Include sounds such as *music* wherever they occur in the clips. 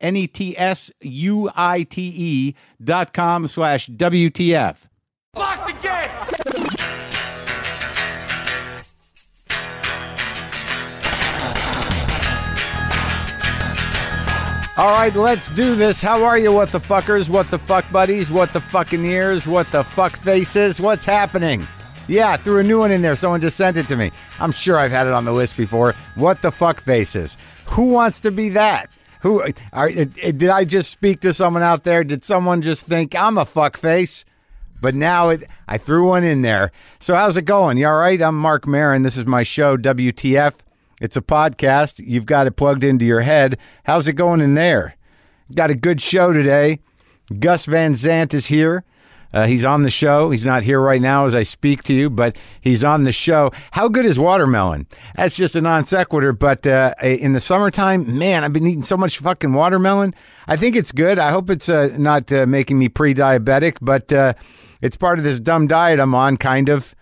N E T S U I T E dot com slash WTF. Lock the gate! All right, let's do this. How are you, what the fuckers, what the fuck buddies, what the fucking ears, what the fuck faces? What's happening? Yeah, threw a new one in there. Someone just sent it to me. I'm sure I've had it on the list before. What the fuck faces? Who wants to be that? Who are, uh, uh, did I just speak to someone out there? Did someone just think I'm a fuck face? But now it, I threw one in there. So how's it going? You all right? I'm Marc Maron. This is my show, WTF. It's a podcast. You've got it plugged into your head. How's it going in there? Got a good show today. Gus Van Sant is here. Uh, he's on the show. He's not here right now as I speak to you, but he's on the show. How good is watermelon? That's just a non sequitur, but uh, in the summertime, man, I've been eating so much fucking watermelon. I think it's good. I hope it's uh, not uh, making me pre diabetic, but uh, it's part of this dumb diet I'm on, kind of.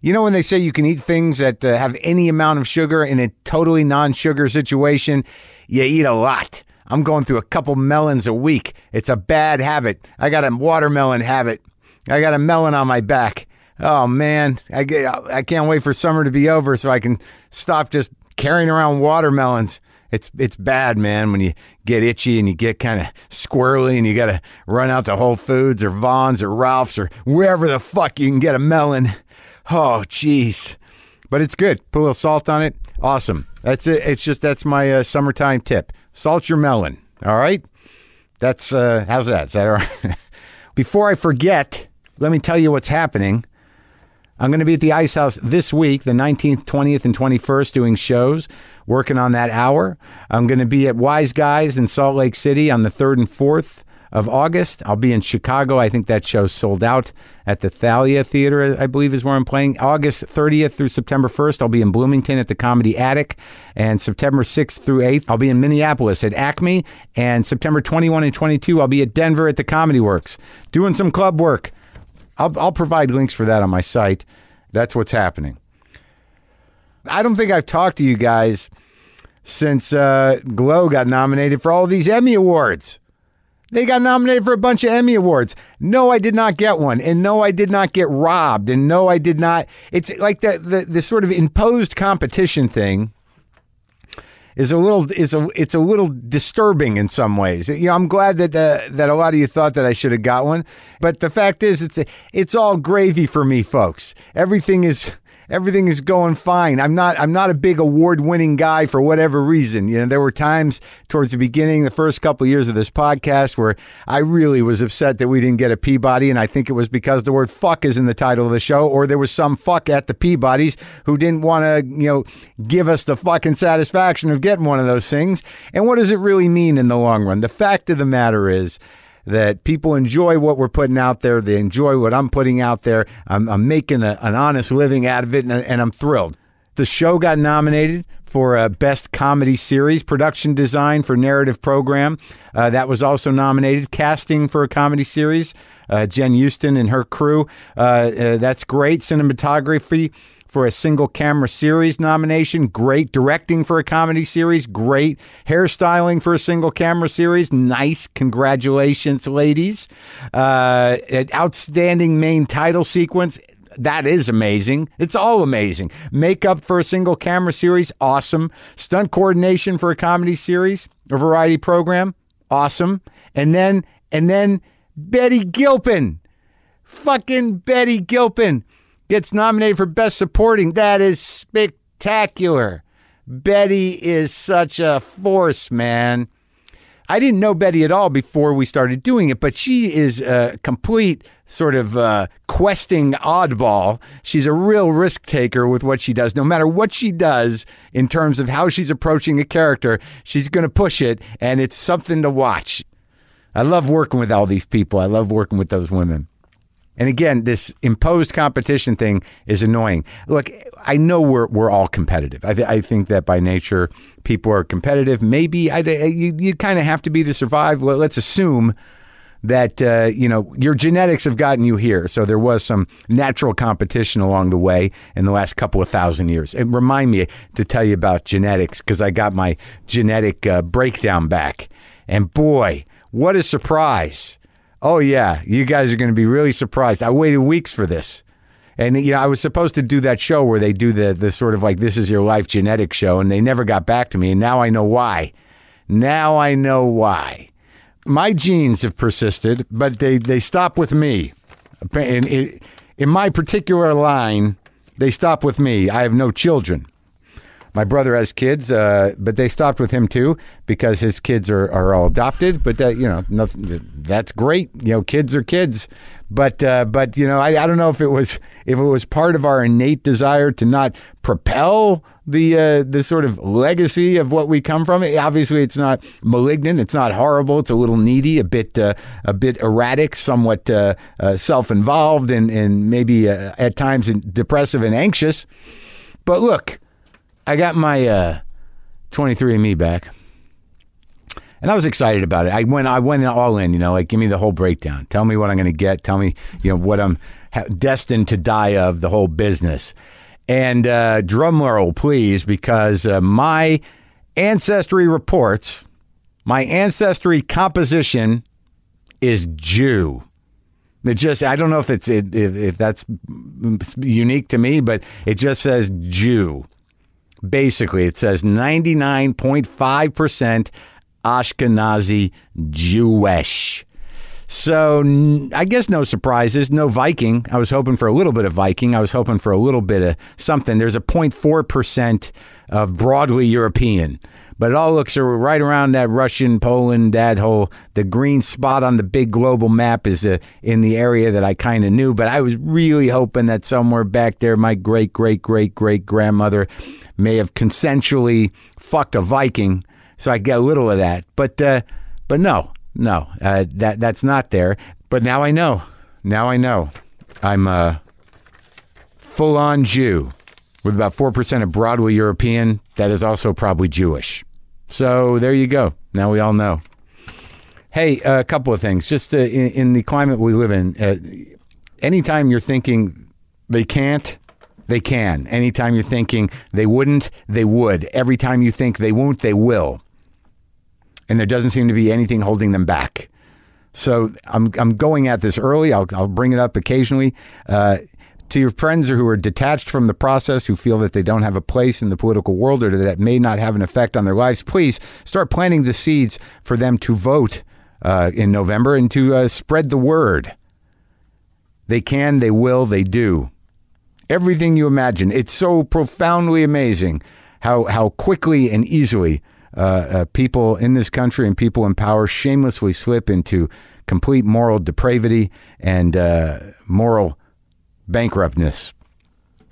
You know, when they say you can eat things that uh, have any amount of sugar in a totally non sugar situation, you eat a lot. I'm going through a couple melons a week. It's a bad habit. I got a watermelon habit. I got a melon on my back. Oh man, I, I can't wait for summer to be over so I can stop just carrying around watermelons. It's it's bad, man, when you get itchy and you get kind of squirrely and you got to run out to Whole Foods or Vons or Ralph's or wherever the fuck you can get a melon. Oh, jeez. But it's good. Put a little salt on it. Awesome. That's it. It's just that's my uh, summertime tip. Salt your melon. All right. That's uh, how's that? Is that all right? *laughs* Before I forget, let me tell you what's happening. I'm going to be at the Ice House this week, the 19th, 20th, and 21st, doing shows, working on that hour. I'm going to be at Wise Guys in Salt Lake City on the 3rd and 4th of August. I'll be in Chicago. I think that show's sold out at the Thalia Theater, I believe is where I'm playing. August 30th through September 1st, I'll be in Bloomington at the Comedy Attic. And September 6th through 8th, I'll be in Minneapolis at Acme. And September 21 and 22, I'll be at Denver at the Comedy Works, doing some club work. I'll, I'll provide links for that on my site. That's what's happening. I don't think I've talked to you guys since uh, Glow got nominated for all these Emmy Awards. They got nominated for a bunch of Emmy Awards. No, I did not get one. And no, I did not get robbed. And no, I did not. It's like the, the, the sort of imposed competition thing is a little is a it's a little disturbing in some ways. You know, I'm glad that uh, that a lot of you thought that I should have got one, but the fact is, it's it's all gravy for me, folks. Everything is everything is going fine. I'm not I'm not a big award winning guy for whatever reason. You know, there were times towards the beginning, the first couple of years of this podcast, where I really was upset that we didn't get a Peabody, and I think it was because the word "fuck" is in the title of the show, or there was some fuck at the Peabodys who didn't want to, you know, give us the fucking satisfaction of getting one of those things. And what does it really mean in the long run? The fact of the matter is that people enjoy what we're putting out there. They enjoy what I'm putting out there. I'm, I'm making a, an honest living out of it, and, and I'm thrilled. The show got nominated for a Best Comedy Series, Production Design for Narrative Program. Uh, that was also nominated. Casting for a Comedy Series, uh, Jen Euston and her crew. Uh, uh that's great. Cinematography for a single camera series nomination. Great directing for a comedy series. Great hairstyling for a single camera series. Nice. Congratulations, ladies. Uh, outstanding main title sequence. That is amazing. It's all amazing. Makeup for a single camera series. Awesome. Stunt coordination for a comedy series, a variety program. Awesome. And then, and then Betty Gilpin Fucking Betty Gilpin gets nominated for Best Supporting. That is spectacular. Betty is such a force, man. I didn't know Betty at all before we started doing it, but she is a complete sort of uh, questing oddball. She's a real risk taker with what she does. No matter what she does in terms of how she's approaching a character, she's going to push it, and it's something to watch. I love working with all these people. I love working with those women. And again, this imposed competition thing is annoying. Look, I know we're we're all competitive. I, th- I think that by nature, people are competitive. Maybe I, you, you kind of have to be to survive. Well, let's assume that uh, you know your genetics have gotten you here. So there was some natural competition along the way in the last couple of thousand years. And remind me to tell you about genetics because I got my genetic uh, breakdown back. And boy, what a surprise! Oh yeah, you guys are going to be really surprised. I waited weeks for this. And you know, I was supposed to do that show where they do the the sort of like this is your life genetic show and they never got back to me and now I know why. Now I know why. My genes have persisted, but they they stop with me. In, in, in my particular line, they stop with me. I have no children. My brother has kids, uh, but they stopped with him too because his kids are, are all adopted. But that you know, nothing, that's great. You know, kids are kids. But uh, but you know, I, I don't know if it was if it was part of our innate desire to not propel the uh, the sort of legacy of what we come from. Obviously, it's not malignant. It's not horrible. It's a little needy, a bit uh, a bit erratic, somewhat uh, uh, self involved, and and maybe uh, at times depressive and anxious. But look, I got my uh, 23andMe back. And I was excited about it. I went, I went all in, you know, like give me the whole breakdown. Tell me what I'm going to get. Tell me, you know, what I'm ha- destined to die of, the whole business. And uh, drum roll, please, because uh, my ancestry reports, my ancestry composition is Jew. It just, I don't know if it's if, if that's unique to me, but it just says Jew. Basically, it says 99.5% Ashkenazi Jewish. So I guess no surprises, no Viking. I was hoping for a little bit of Viking. I was hoping for a little bit of something. There's a 0.4% of broadly European, but it all looks right around that Russian, Poland, that whole the green spot on the big global map is uh, in the area that I kind of knew. But I was really hoping that somewhere back there, my great great great great grandmother may have consensually fucked a Viking, so I get a little of that. But uh, but no, no, uh, that that's not there. But now I know. Now I know. I'm a full on Jew with about four percent of Broadway European. That is also probably Jewish. So there you go. Now we all know. Hey, a couple of things. Just uh, in, in, the climate we live in, uh, anytime you're thinking they can't, they can. Anytime you're thinking they wouldn't, they would. Every time you think they won't, they will. And there doesn't seem to be anything holding them back. So I'm, I'm going at this early. I'll, I'll bring it up occasionally. Uh, to your friends who are detached from the process, who feel that they don't have a place in the political world or that may not have an effect on their lives, please start planting the seeds for them to vote uh, in November and to uh, spread the word. They can, they will, they do everything you imagine. It's so profoundly amazing how how quickly and easily uh, uh, people in this country and people in power shamelessly slip into complete moral depravity and uh, moral bankruptness.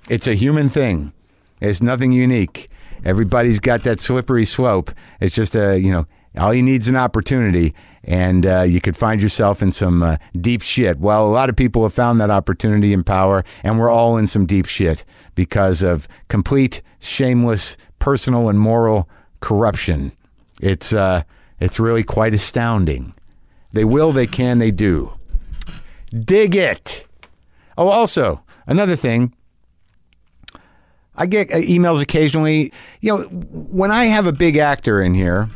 It's a human thing. It's nothing unique. Everybody's got that slippery slope. It's just a you know all you need is an opportunity, and uh, you could find yourself in some uh, deep shit. Well, a lot of people have found that opportunity in power, and we're all in some deep shit because of complete, shameless, personal, and moral corruption. It's uh, it's really quite astounding. They will, they can, they do. Dig it. Oh, also another thing. I get uh, emails occasionally. You know, when I have a big actor in here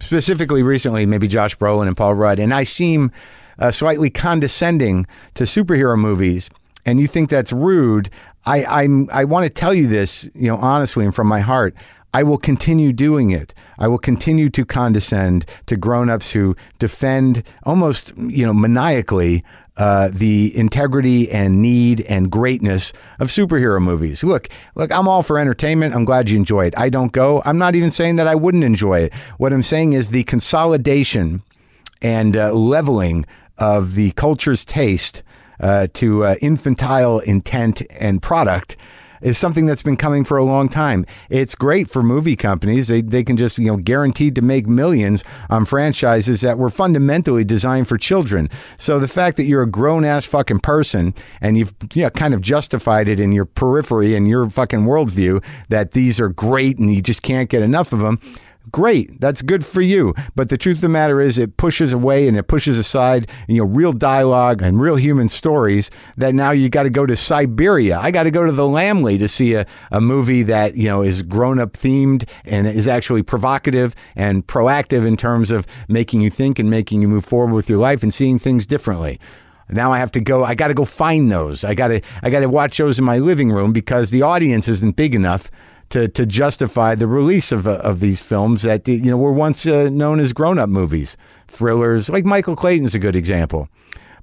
specifically recently, maybe Josh Brolin and Paul Rudd, and I seem uh, slightly condescending to superhero movies, and you think that's rude, I I'm, I want to tell you this, you know, honestly and from my heart. I will continue doing it. I will continue to condescend to grown-ups who defend almost, you know, maniacally uh, the integrity and need and greatness of superhero movies. Look, look, I'm all for entertainment. I'm glad you enjoy it. I don't go. I'm not even saying that I wouldn't enjoy it. What I'm saying is the consolidation and uh, leveling of the culture's taste uh, to uh, infantile intent and product is something that's been coming for a long time. It's great for movie companies. They, they can just, you know, guaranteed to make millions on franchises that were fundamentally designed for children. So the fact that you're a grown ass fucking person and you've, you know, kind of justified it in your periphery and your fucking worldview that these are great and you just can't get enough of them great that's good for you but the truth of the matter is it pushes away and it pushes aside you know real dialogue and real human stories that now you got to go to siberia i got to go to the Laemmle to see a, a movie that you know is grown up themed and is actually provocative and proactive in terms of making you think and making you move forward with your life and seeing things differently now I have to go. I got to go find those. I got to. I got to watch those in my living room because the audience isn't big enough to to justify the release of uh, of these films that you know were once uh, known as grown up movies, thrillers. Like Michael Clayton's a good example.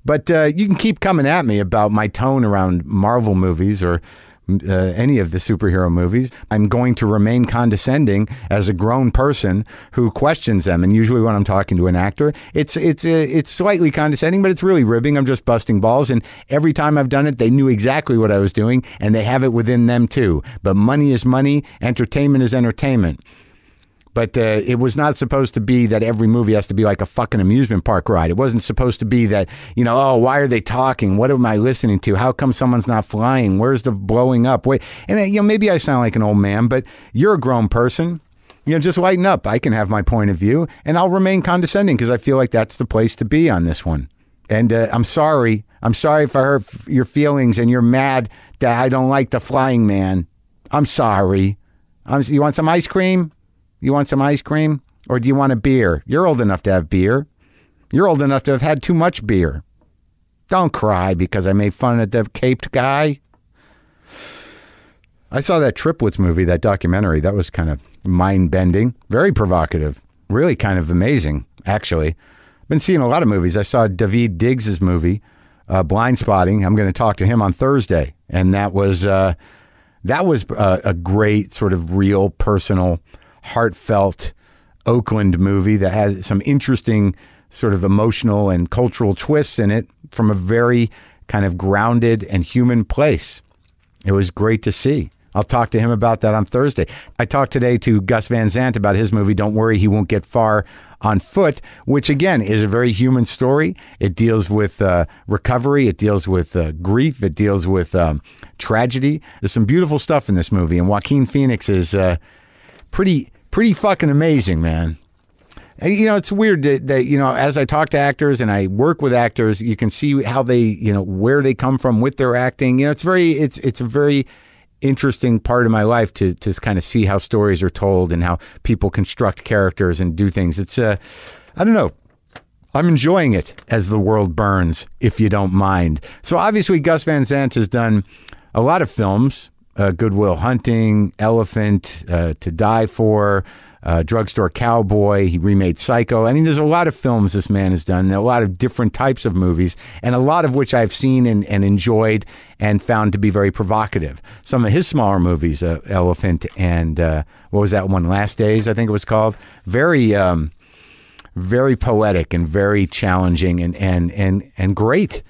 But uh, you can keep coming at me about my tone around Marvel movies or uh, any of the superhero movies. I'm going to remain condescending as a grown person who questions them. And usually, when I'm talking to an actor, it's it's uh, it's slightly condescending, but it's really ribbing. I'm just busting balls. And every time I've done it, they knew exactly what I was doing, and they have it within them too. But money is money. Entertainment is entertainment. But uh, it was not supposed to be that every movie has to be like a fucking amusement park ride. It wasn't supposed to be that, you know, oh, why are they talking? What am I listening to? How come someone's not flying? Where's the blowing up? Wait, and uh, you know, maybe I sound like an old man, but you're a grown person. You know, just lighten up. I can have my point of view, and I'll remain condescending because I feel like that's the place to be on this one. And uh, I'm sorry. I'm sorry if I hurt your feelings and you're mad that I don't like the flying man. I'm sorry. I'm, you want some ice cream? You want some ice cream? Or do you want a beer? You're old enough to have beer. You're old enough to have had too much beer. Don't cry because I made fun of the caped guy. I saw that Triplets movie, that documentary. That was kind of mind bending, very provocative, really kind of amazing, actually. Been seeing a lot of movies. I saw Daveed Diggs's movie, uh, Blindspotting. I'm going to talk to him on Thursday, and that was uh, that was a, a great sort of real personal heartfelt Oakland movie that had some interesting sort of emotional and cultural twists in it from a very kind of grounded and human place. It was great to see. I'll talk to him about that on Thursday. I talked today to Gus Van Sant about his movie, Don't Worry, He Won't Get Far on Foot, which again is a very human story. It deals with uh, recovery, it deals with uh, grief, it deals with um, tragedy. There's some beautiful stuff in this movie, and Joaquin Phoenix is uh, pretty pretty fucking amazing, man. You know, it's weird that, that, you know, as I talk to actors and I work with actors, you can see how they, you know, where they come from with their acting. You know, it's very, it's, it's a very interesting part of my life to, to kind of see how stories are told and how people construct characters and do things. It's, uh, I don't know. I'm enjoying it as the world burns, if you don't mind. So obviously, Gus Van Sant has done a lot of films uh, Good Will Hunting, Elephant, uh, To Die For, uh, Drugstore Cowboy. He remade Psycho. I mean, there's a lot of films this man has done, a lot of different types of movies, and a lot of which I've seen and, and enjoyed and found to be very provocative. Some of his smaller movies, uh, Elephant and uh, what was that one, Last Days, I think it was called, very. Um, very poetic and very challenging and and and and great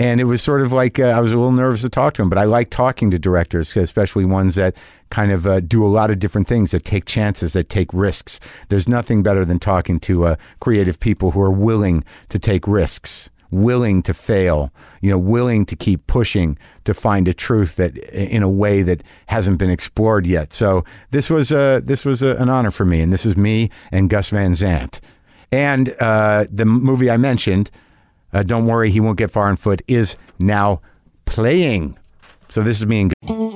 and it was sort of like uh, I was a little nervous to talk to him, but I like talking to directors, especially ones that kind of uh, do a lot of different things, that take chances, that take risks. There's nothing better than talking to uh, creative people who are willing to take risks, willing to fail, you know, willing to keep pushing to find a truth that in a way that hasn't been explored yet. So this was a this was a, an honor for me, and this is me and Gus Van Sant, and uh, the movie I mentioned uh, Don't Worry, He Won't Get Far on Foot is now playing. So this is me and.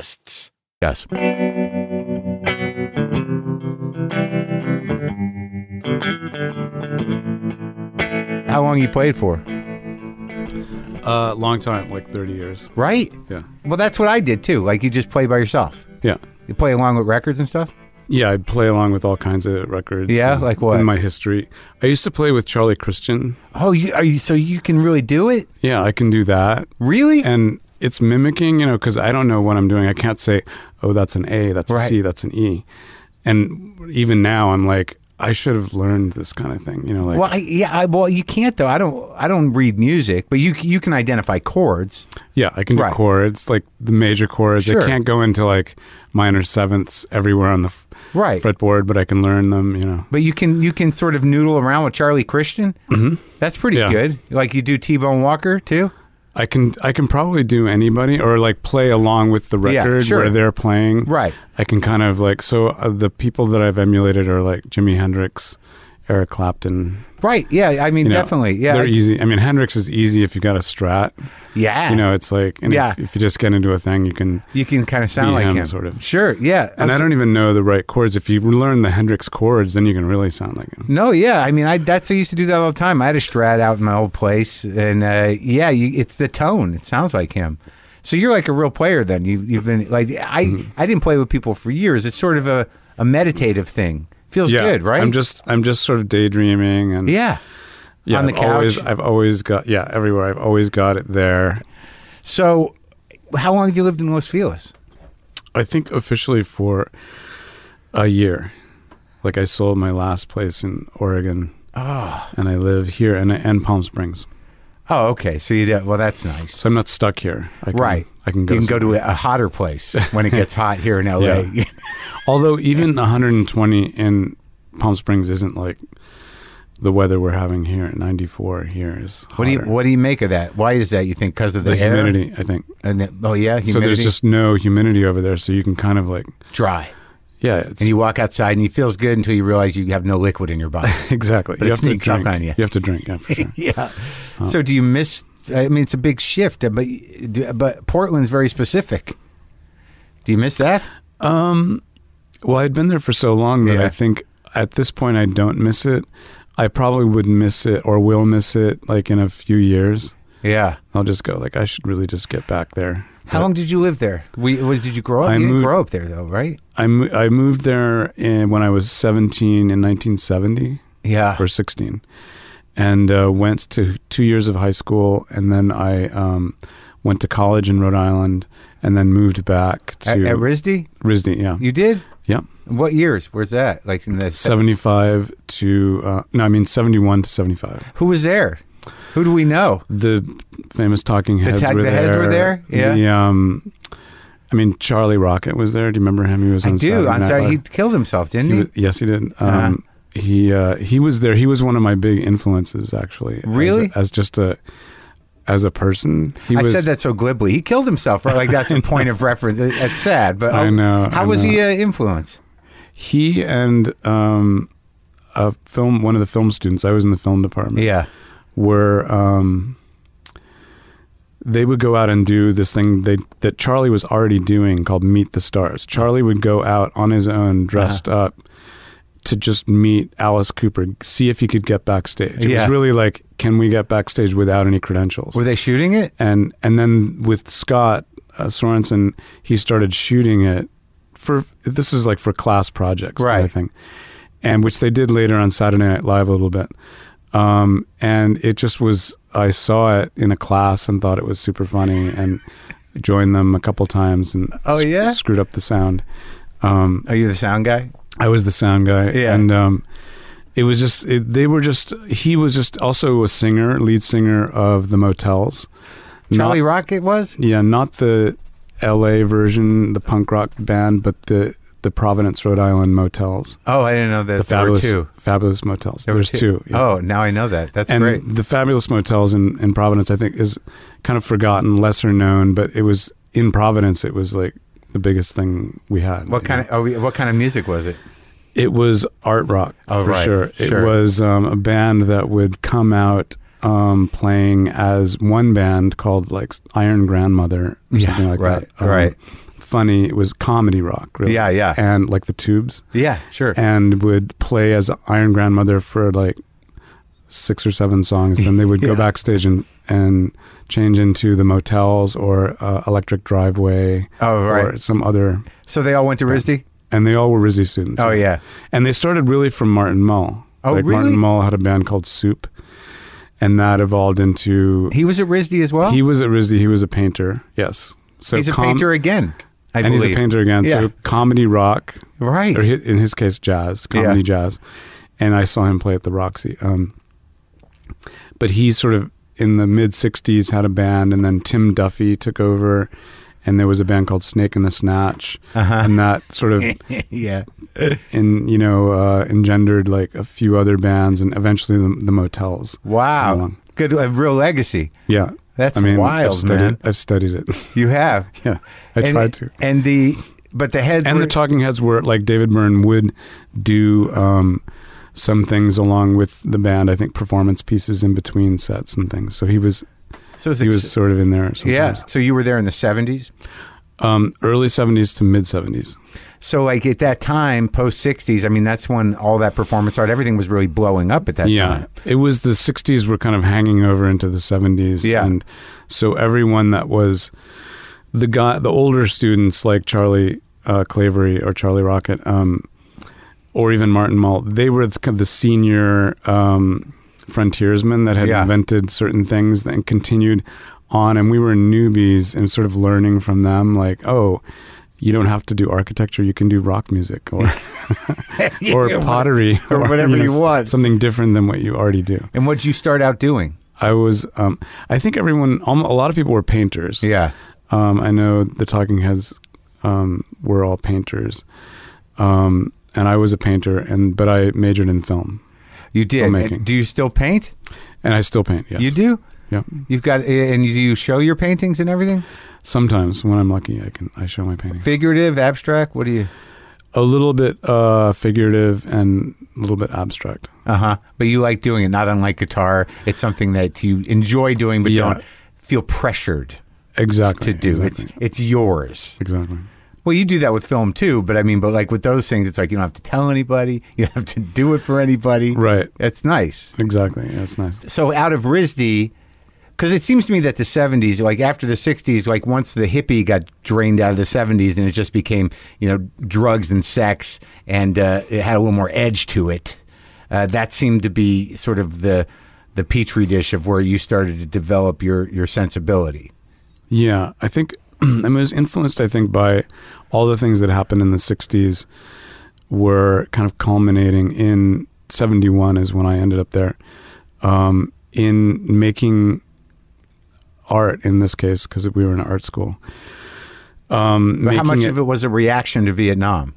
podcasts. Yes. How long you played for? Uh, long time, like 30 years. Right? Yeah. Well, that's what I did too. Like you just play by yourself. Yeah. You play along with records and stuff. Yeah, I play along with all kinds of records. Yeah? and- Like what? In my history. I used to play with Charlie Christian. Oh, you are you? So you can really do it? Yeah, I can do that. Really? And it's mimicking, you know, because I don't know what I'm doing. I can't say, oh, that's an A, that's Right. a C, that's an E. And even now, I'm like, I should have learned this kind of thing, you know, like, well, I, yeah. I, well, you can't though. I don't. I don't read music, but you you can identify chords. yeah, I can do Right. chords, like the major chords. Sure. I can't go into like minor sevenths everywhere on the f- Right. fretboard, but I can learn them, you know. But you can you can sort of noodle around with Charlie Christian. Mm-hmm. That's pretty Yeah. good. Like you do T Bone Walker too. I can I can probably do anybody or like play along with the Yeah, record sure. where they're playing. Right. I can kind of like so uh, the people that I've emulated are like Jimi Hendrix, Eric Clapton. Right. Yeah. I mean, you know, definitely. Yeah. they're easy. I mean, Hendrix is easy if you got a Strat. Yeah. You know, it's like and Yeah. if, if you just get into a thing, you can. you can kind of sound like him, him, sort of. Sure. Yeah. And I don't even know the right chords. If you learn the Hendrix chords, then you can really sound like him. No, yeah. I mean, I that's I used to do that all the time. I had a Strat out in my old place, and uh, yeah, you, it's the tone. It sounds like him. So you're like a real player then. You you've been like I Mm-hmm. I didn't play with people for years. It's sort of a a meditative thing. Feels Yeah, good, right? I'm just I'm just sort of daydreaming and yeah. yeah, on the I've always, couch. I've always got yeah everywhere. I've always got it there. So, how long have you lived in Los Feliz? I think officially for a year. Like I sold my last place in Oregon, Oh, and I live here and and Palm Springs. Oh, okay. So you did, well, that's nice. So I'm not stuck here. I can, right. I can go. You can go to a, hotter place when it gets hot here in LA. *laughs* Yeah. *laughs* Although even 120 in Palm Springs isn't like the weather we're having here at 94. Here is what do you. What do you make of that? Why is that? You think because of the, the humidity? I think. And then, oh yeah, humidity. So there's just no humidity over there, so you can kind of like dry. Yeah, And you walk outside and it feels good until you realize you have no liquid in your body. *laughs* exactly. But you it have to sneaks up drink. on you. You have to drink. Yeah, for sure. *laughs* yeah. So do you miss? I mean, it's a big shift, but do- but Portland's very specific. Do you miss that? Um, well, I'd been there for so long that Yeah. I think at this point I don't miss it. I probably would miss it or will miss it like in a few years. Yeah. I'll just go like I should really just get back there. How But long did you live there? We, did you grow up? I you didn't grow up there though, right? I mo- I moved there in, when I was 17 in 1970 Yeah. or 16, and uh, went to two years of high school, and then I um, went to college in Rhode Island, and then moved back to At, at RISD? RISD. Yeah, You did? yeah. What years? Where's that? Like in the 75 to uh, no, I mean 71 to 75. Who was there? Who do we know? The famous talking heads ta- were the there. heads were there? Yeah. The, um, I mean Charlie Rocket was there. Do you remember him? He was I on do. Saturday I'm sorry. He killed himself, didn't He he? was- yes, he did. Uh-huh. Um, he uh, he was there. He was one of my big influences, actually. as a- Really? as, just a as a person. He I was. said that so glibly. He killed himself. Right? Like that's a point of *laughs* reference. It's sad, but I know, How I was he know. uh, influenced? He and um, a film. One of the film students. I was in the film department. Yeah. Were um, they would go out and do this thing they, that Charlie was already doing called Meet the Stars. Charlie would go out on his own, dressed Uh-huh. up, to just meet Alice Cooper, see if he could get backstage. It Yeah. was really like, can we get backstage without any credentials? Were they shooting it? and and then with Scott uh, Sorensen, he started shooting it for this is like for class projects, Right. thing, and which they did later on Saturday Night Live a little bit. Um, and it just was. I saw it in a class and thought it was super funny, and joined them a couple times and Oh, yeah? screwed up the sound. Um, Are you the sound guy? I was the sound guy, Yeah. and um, it was just it, they were just he was just also a singer, lead singer of the Motels. Charlie Not- Rocket was? yeah, not the L.A. version, the punk rock band, but the the Providence, Rhode Island Motels, Oh, I didn't know that the there were fabulous, two. fabulous Motels. There were There's two. yeah. Oh, now I know that. That's and great. the fabulous motels in, in Providence, I think, is kind of forgotten, lesser known, but it was in Providence. It was like the biggest thing we had. What kind of oh, what kind of music was it? It was art rock Oh, for right. sure. It was um, a band that would come out um, playing as one band called like Iron Grandmother or Yeah, something like right, that. Um, right. Funny. It was comedy rock. Really. Yeah, yeah. And like the Tubes, Yeah, sure. and would play as Iron Grandmother for like six or seven songs. Then they would *laughs* Yeah. go backstage and and change into the motels or uh, Electric Driveway Oh, or some other. so they all went to RISD? And they all were RISD students. Oh, yeah. And they started really from Martin Mull. Oh, like really? Martin Mull had a band called Soup, and that evolved into. He was at RISD as well? He was at RISD. He was a painter. Yes. So he's a com- painter again, I and believe. he's a painter again. Yeah. So comedy rock, Right. or in his case, jazz, comedy Yeah. jazz. And I saw him play at the Roxy. Um, but he sort of in the mid '60s had a band, and then Tim Duffy took over, and there was a band called Snake and the Snatch, Uh-huh. and that sort of *laughs* yeah. and you know uh, engendered like a few other bands, and eventually the, the Motels. Wow. Good, a real legacy. Yeah, That's I mean, wild, I've studied, man. I've studied it. You have. *laughs* yeah, I and, tried to. And the, but the heads and were, the Talking Heads were like David Byrne would do um, some things along with the band. I think performance pieces in between sets and things. So he was so he was sort of in there. Sometimes. yeah. So you were there in the 70s? um, early seventies to mid seventies. So like at that time, post 60s, I mean, that's when all that performance art, everything was really blowing up at that Yeah, time. it was the '60s were kind of hanging over into the '70s. Yeah. and so everyone that was the guy, the older students like Charlie uh, Clavery or Charlie Rocket, um, or even Martin Mull, they were the, kind of the senior um, frontiersmen that had Yeah. invented certain things and continued on, and we were newbies and sort of learning from them, like, oh. You don't have to do architecture; you can do rock music or *laughs* *laughs* *laughs* or pottery or whatever you s- want. something different than what you already do. And what'd you start out doing? I was, um, I think everyone, a lot of people were painters. Yeah. Um, I know the Talking Heads um, were all painters, um, and I was a painter, and but I majored in film, You did. Filmmaking. Do you still paint? and I still paint. Yes. You do? Yeah. You've got, and do you show your paintings and everything? Sometimes when I'm lucky, I can I show my painting. Figurative, abstract? What do you? A little bit uh, figurative and a little bit abstract. Uh huh. But you like doing it, not unlike guitar. It's something that you enjoy doing, but Yeah. don't feel pressured Exactly. to do. Exactly. It's it's yours. exactly. Well, you do that with film too, but I mean, but like with those things, it's like you don't have to tell anybody. *laughs* You don't have to do it for anybody. Right. It's nice. Exactly. It's nice. So out of RISD, because it seems to me that the 70s, like after the 60s, like once the hippie got drained out of the 70s and it just became, you know, drugs and sex and uh, it had a little more edge to it, uh, that seemed to be sort of the the petri dish of where you started to develop your, your sensibility. Yeah, I think *clears throat* I was influenced. I think by all the things that happened in the '60s were kind of culminating in '71 is when I ended up there um, in making art. In this case, because we were in art school. Um, how much of it was a reaction to Vietnam?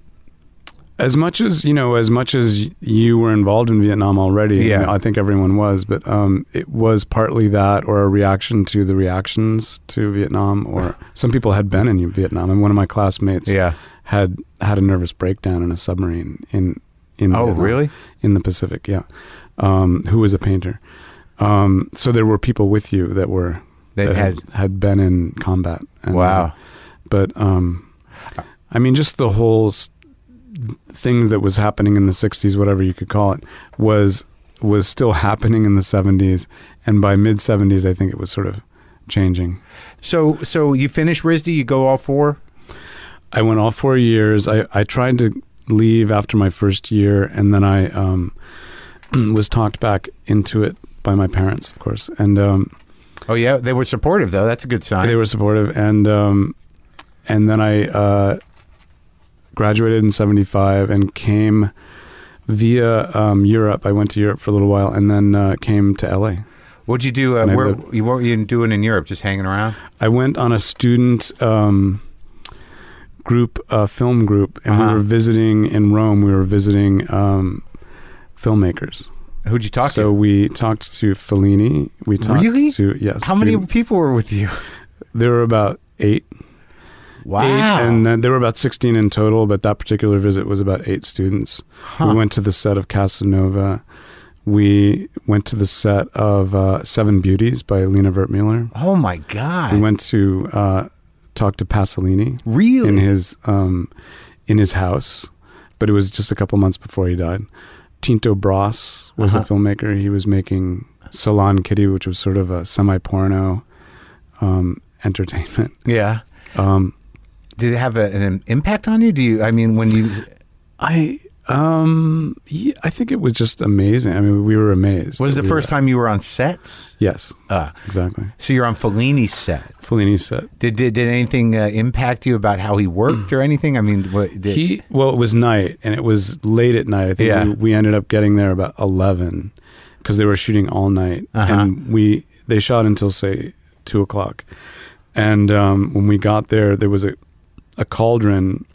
as much as you know, as much as you were involved in Vietnam already, Yeah. you know, I think everyone was, but um, it was partly that, or a reaction to the reactions to Vietnam, or *laughs* some people had been in Vietnam, and one of my classmates Yeah. had had a nervous breakdown in a submarine in in Oh, Vietnam, really? in the Pacific, yeah. Um, who was a painter? Um, so there were people with you that were That had had been in combat. And, Wow. but um, I mean, just the whole s- thing that was happening in the '60s, whatever you could call it, was was still happening in the '70s, and by mid '70s, I think it was sort of changing. So so you finish RISD, you go all four. I went all four years. I, I tried to leave after my first year, and then I um, *clears throat* was talked back into it by my parents, of course, and um, Oh yeah, they were supportive though. That's a good sign. they were supportive. And um, and then I uh, graduated in '75 and came via um, Europe. I went to Europe for a little while, and then uh, came to LA. What'd you do? Uh, where lived- you what were you doing in Europe? Just hanging around? I went on a student um, group, uh, film group, and Uh-huh. we were visiting in Rome. We were visiting um, filmmakers. Who'd you talk so to? So we talked to Fellini. We talked Really? to yes. How many we- people were with you? there were about eight. Wow. Eight, and then there were about sixteen in total. But that particular visit was about eight students. Huh. We went to the set of Casanova. We went to the set of uh, Seven Beauties by Lina Wertmuller. oh my god! We went to uh, talk to Pasolini really? in his um, in his house, but it was just a couple months before he died. Tinto Brass was Uh-huh. a filmmaker. He was making Salon Kitty, which was sort of a semi-porno um, entertainment. *laughs* yeah. Um, Did it have a, an impact on you? Do you? I mean, when you I um, yeah, I think it was just amazing. I mean, we were amazed. was that the we first were- time you were on sets? Yes, Uh, exactly. so you're on Fellini's set. Fellini's set. Did did, did anything uh, impact you about how he worked or anything? I mean, what did, He well, it was night, and it was late at night. I think Yeah. we, we ended up getting there about eleven because they were shooting all night, Uh-huh. and we they shot until say two o'clock. And um, when we got there, there was a a cauldron.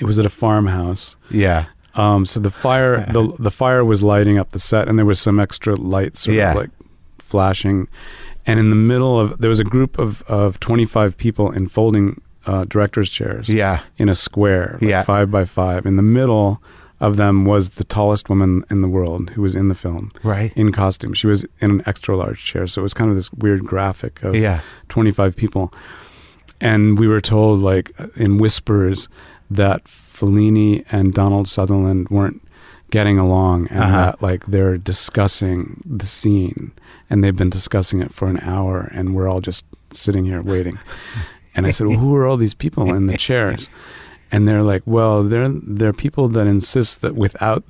It was at a farmhouse. yeah, Um, so the fire the *laughs* the fire was lighting up the set, and there was some extra lights sort Yeah. of like flashing. And in the middle of there was a group of of twenty five people in folding uh, directors chairs yeah, in a square, like Yeah. five by five. In the middle of them was the tallest woman in the world who was in the film, right. in costume. She was in an extra large chair, so it was kind of this weird graphic of Yeah, 25 people. And we were told, like, in whispers, that Fellini and Donald Sutherland weren't getting along and Uh-huh. that, like, they're discussing the scene and they've been discussing it for an hour and we're all just sitting here waiting. And I said, well, who are all these people in the chairs? And they're like, well, they're, they're people that insist that without,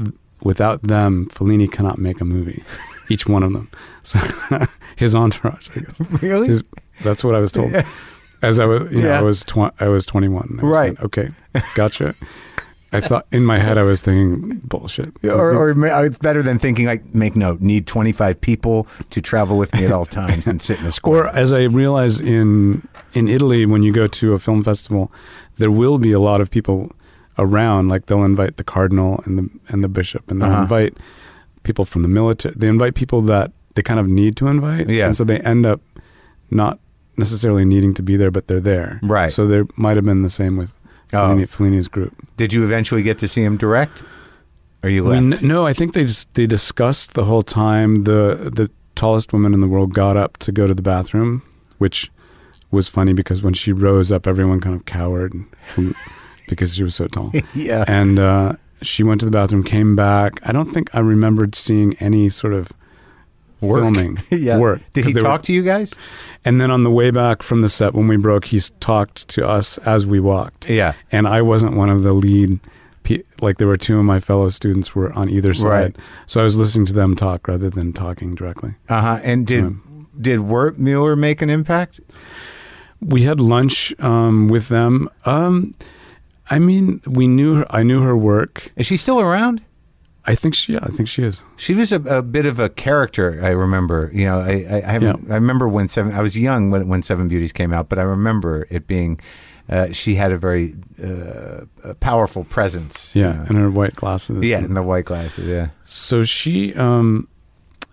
without them, Fellini cannot make a movie. Each one of them. *laughs* So *laughs* his entourage, really. His, that's what I was told. As I was, you know, Yeah. I was tw- I was 21. I Right. okay, gotcha. I thought in my head I was thinking bullshit. or, or it's better than thinking like make note need 25 people to travel with me at all times and sit in a *laughs* Or square as I realize in in Italy, when you go to a film festival, there will be a lot of people around. Like they'll invite the cardinal and the and the bishop, and they'll Uh-huh. invite people from the military. They invite people that they kind of need to invite, Yeah. and so they end up not necessarily needing to be there, but they're there. Right. So there might have been the same with Oh. Fellini, Fellini's group. did you eventually get to see him direct Are you left n- no, I think they just they discussed the whole time. The the tallest woman in the world got up to go to the bathroom, which was funny because when she rose up, everyone kind of cowered *laughs* because she was so tall. yeah and uh, she went to the bathroom, came back. I don't think I remembered seeing any sort of Work. filming *laughs* yeah work. did he they were- talk to you guys And then on the way back from the set, when we broke, he talked to us as we walked yeah and I wasn't one of the lead. Pe- like there were two of my fellow students were on either side, Right. so I was listening to them talk rather than talking directly. uh-huh and did did Wertmuller make an impact We had lunch um, with them. Um, I mean, we knew her. I knew her work. is she still around I think she. Yeah, I think she is. She was a, a bit of a character. I remember. You know, I I, I, haven't- I remember when seven. I was young when when Seven Beauties came out, but I remember it being. Uh, she had a very uh, powerful presence. you Yeah, know. and her white glasses. yeah, in the white glasses. Yeah. So she, um,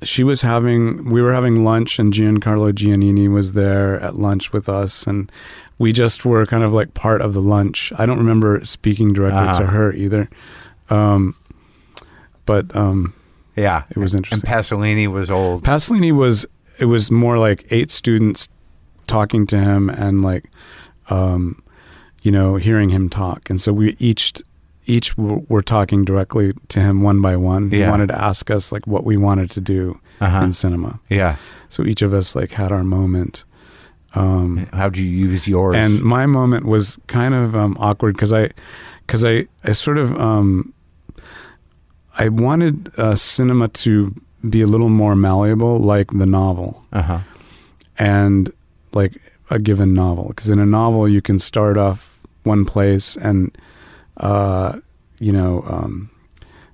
she was having. We were having lunch, and Giancarlo Giannini was there at lunch with us, and we just were kind of like part of the lunch. I don't remember speaking directly Uh-huh. to her either, um, but um, Yeah, It was interesting. And. Pasolini was old. Pasolini was it was more like eight students talking to him and like um, you know hearing him talk, and so we each each were talking directly to him one by one. He Yeah. wanted to ask us like what we wanted to do Uh-huh. in cinema. Yeah. So each of us like had our moment. Um, How'd you use yours? and my moment was kind of um, awkward because I, because I, I sort of, um, I wanted uh, cinema to be a little more malleable, like the novel, uh huh. and like a given novel. Because in a novel, you can start off one place and, uh, you know, um,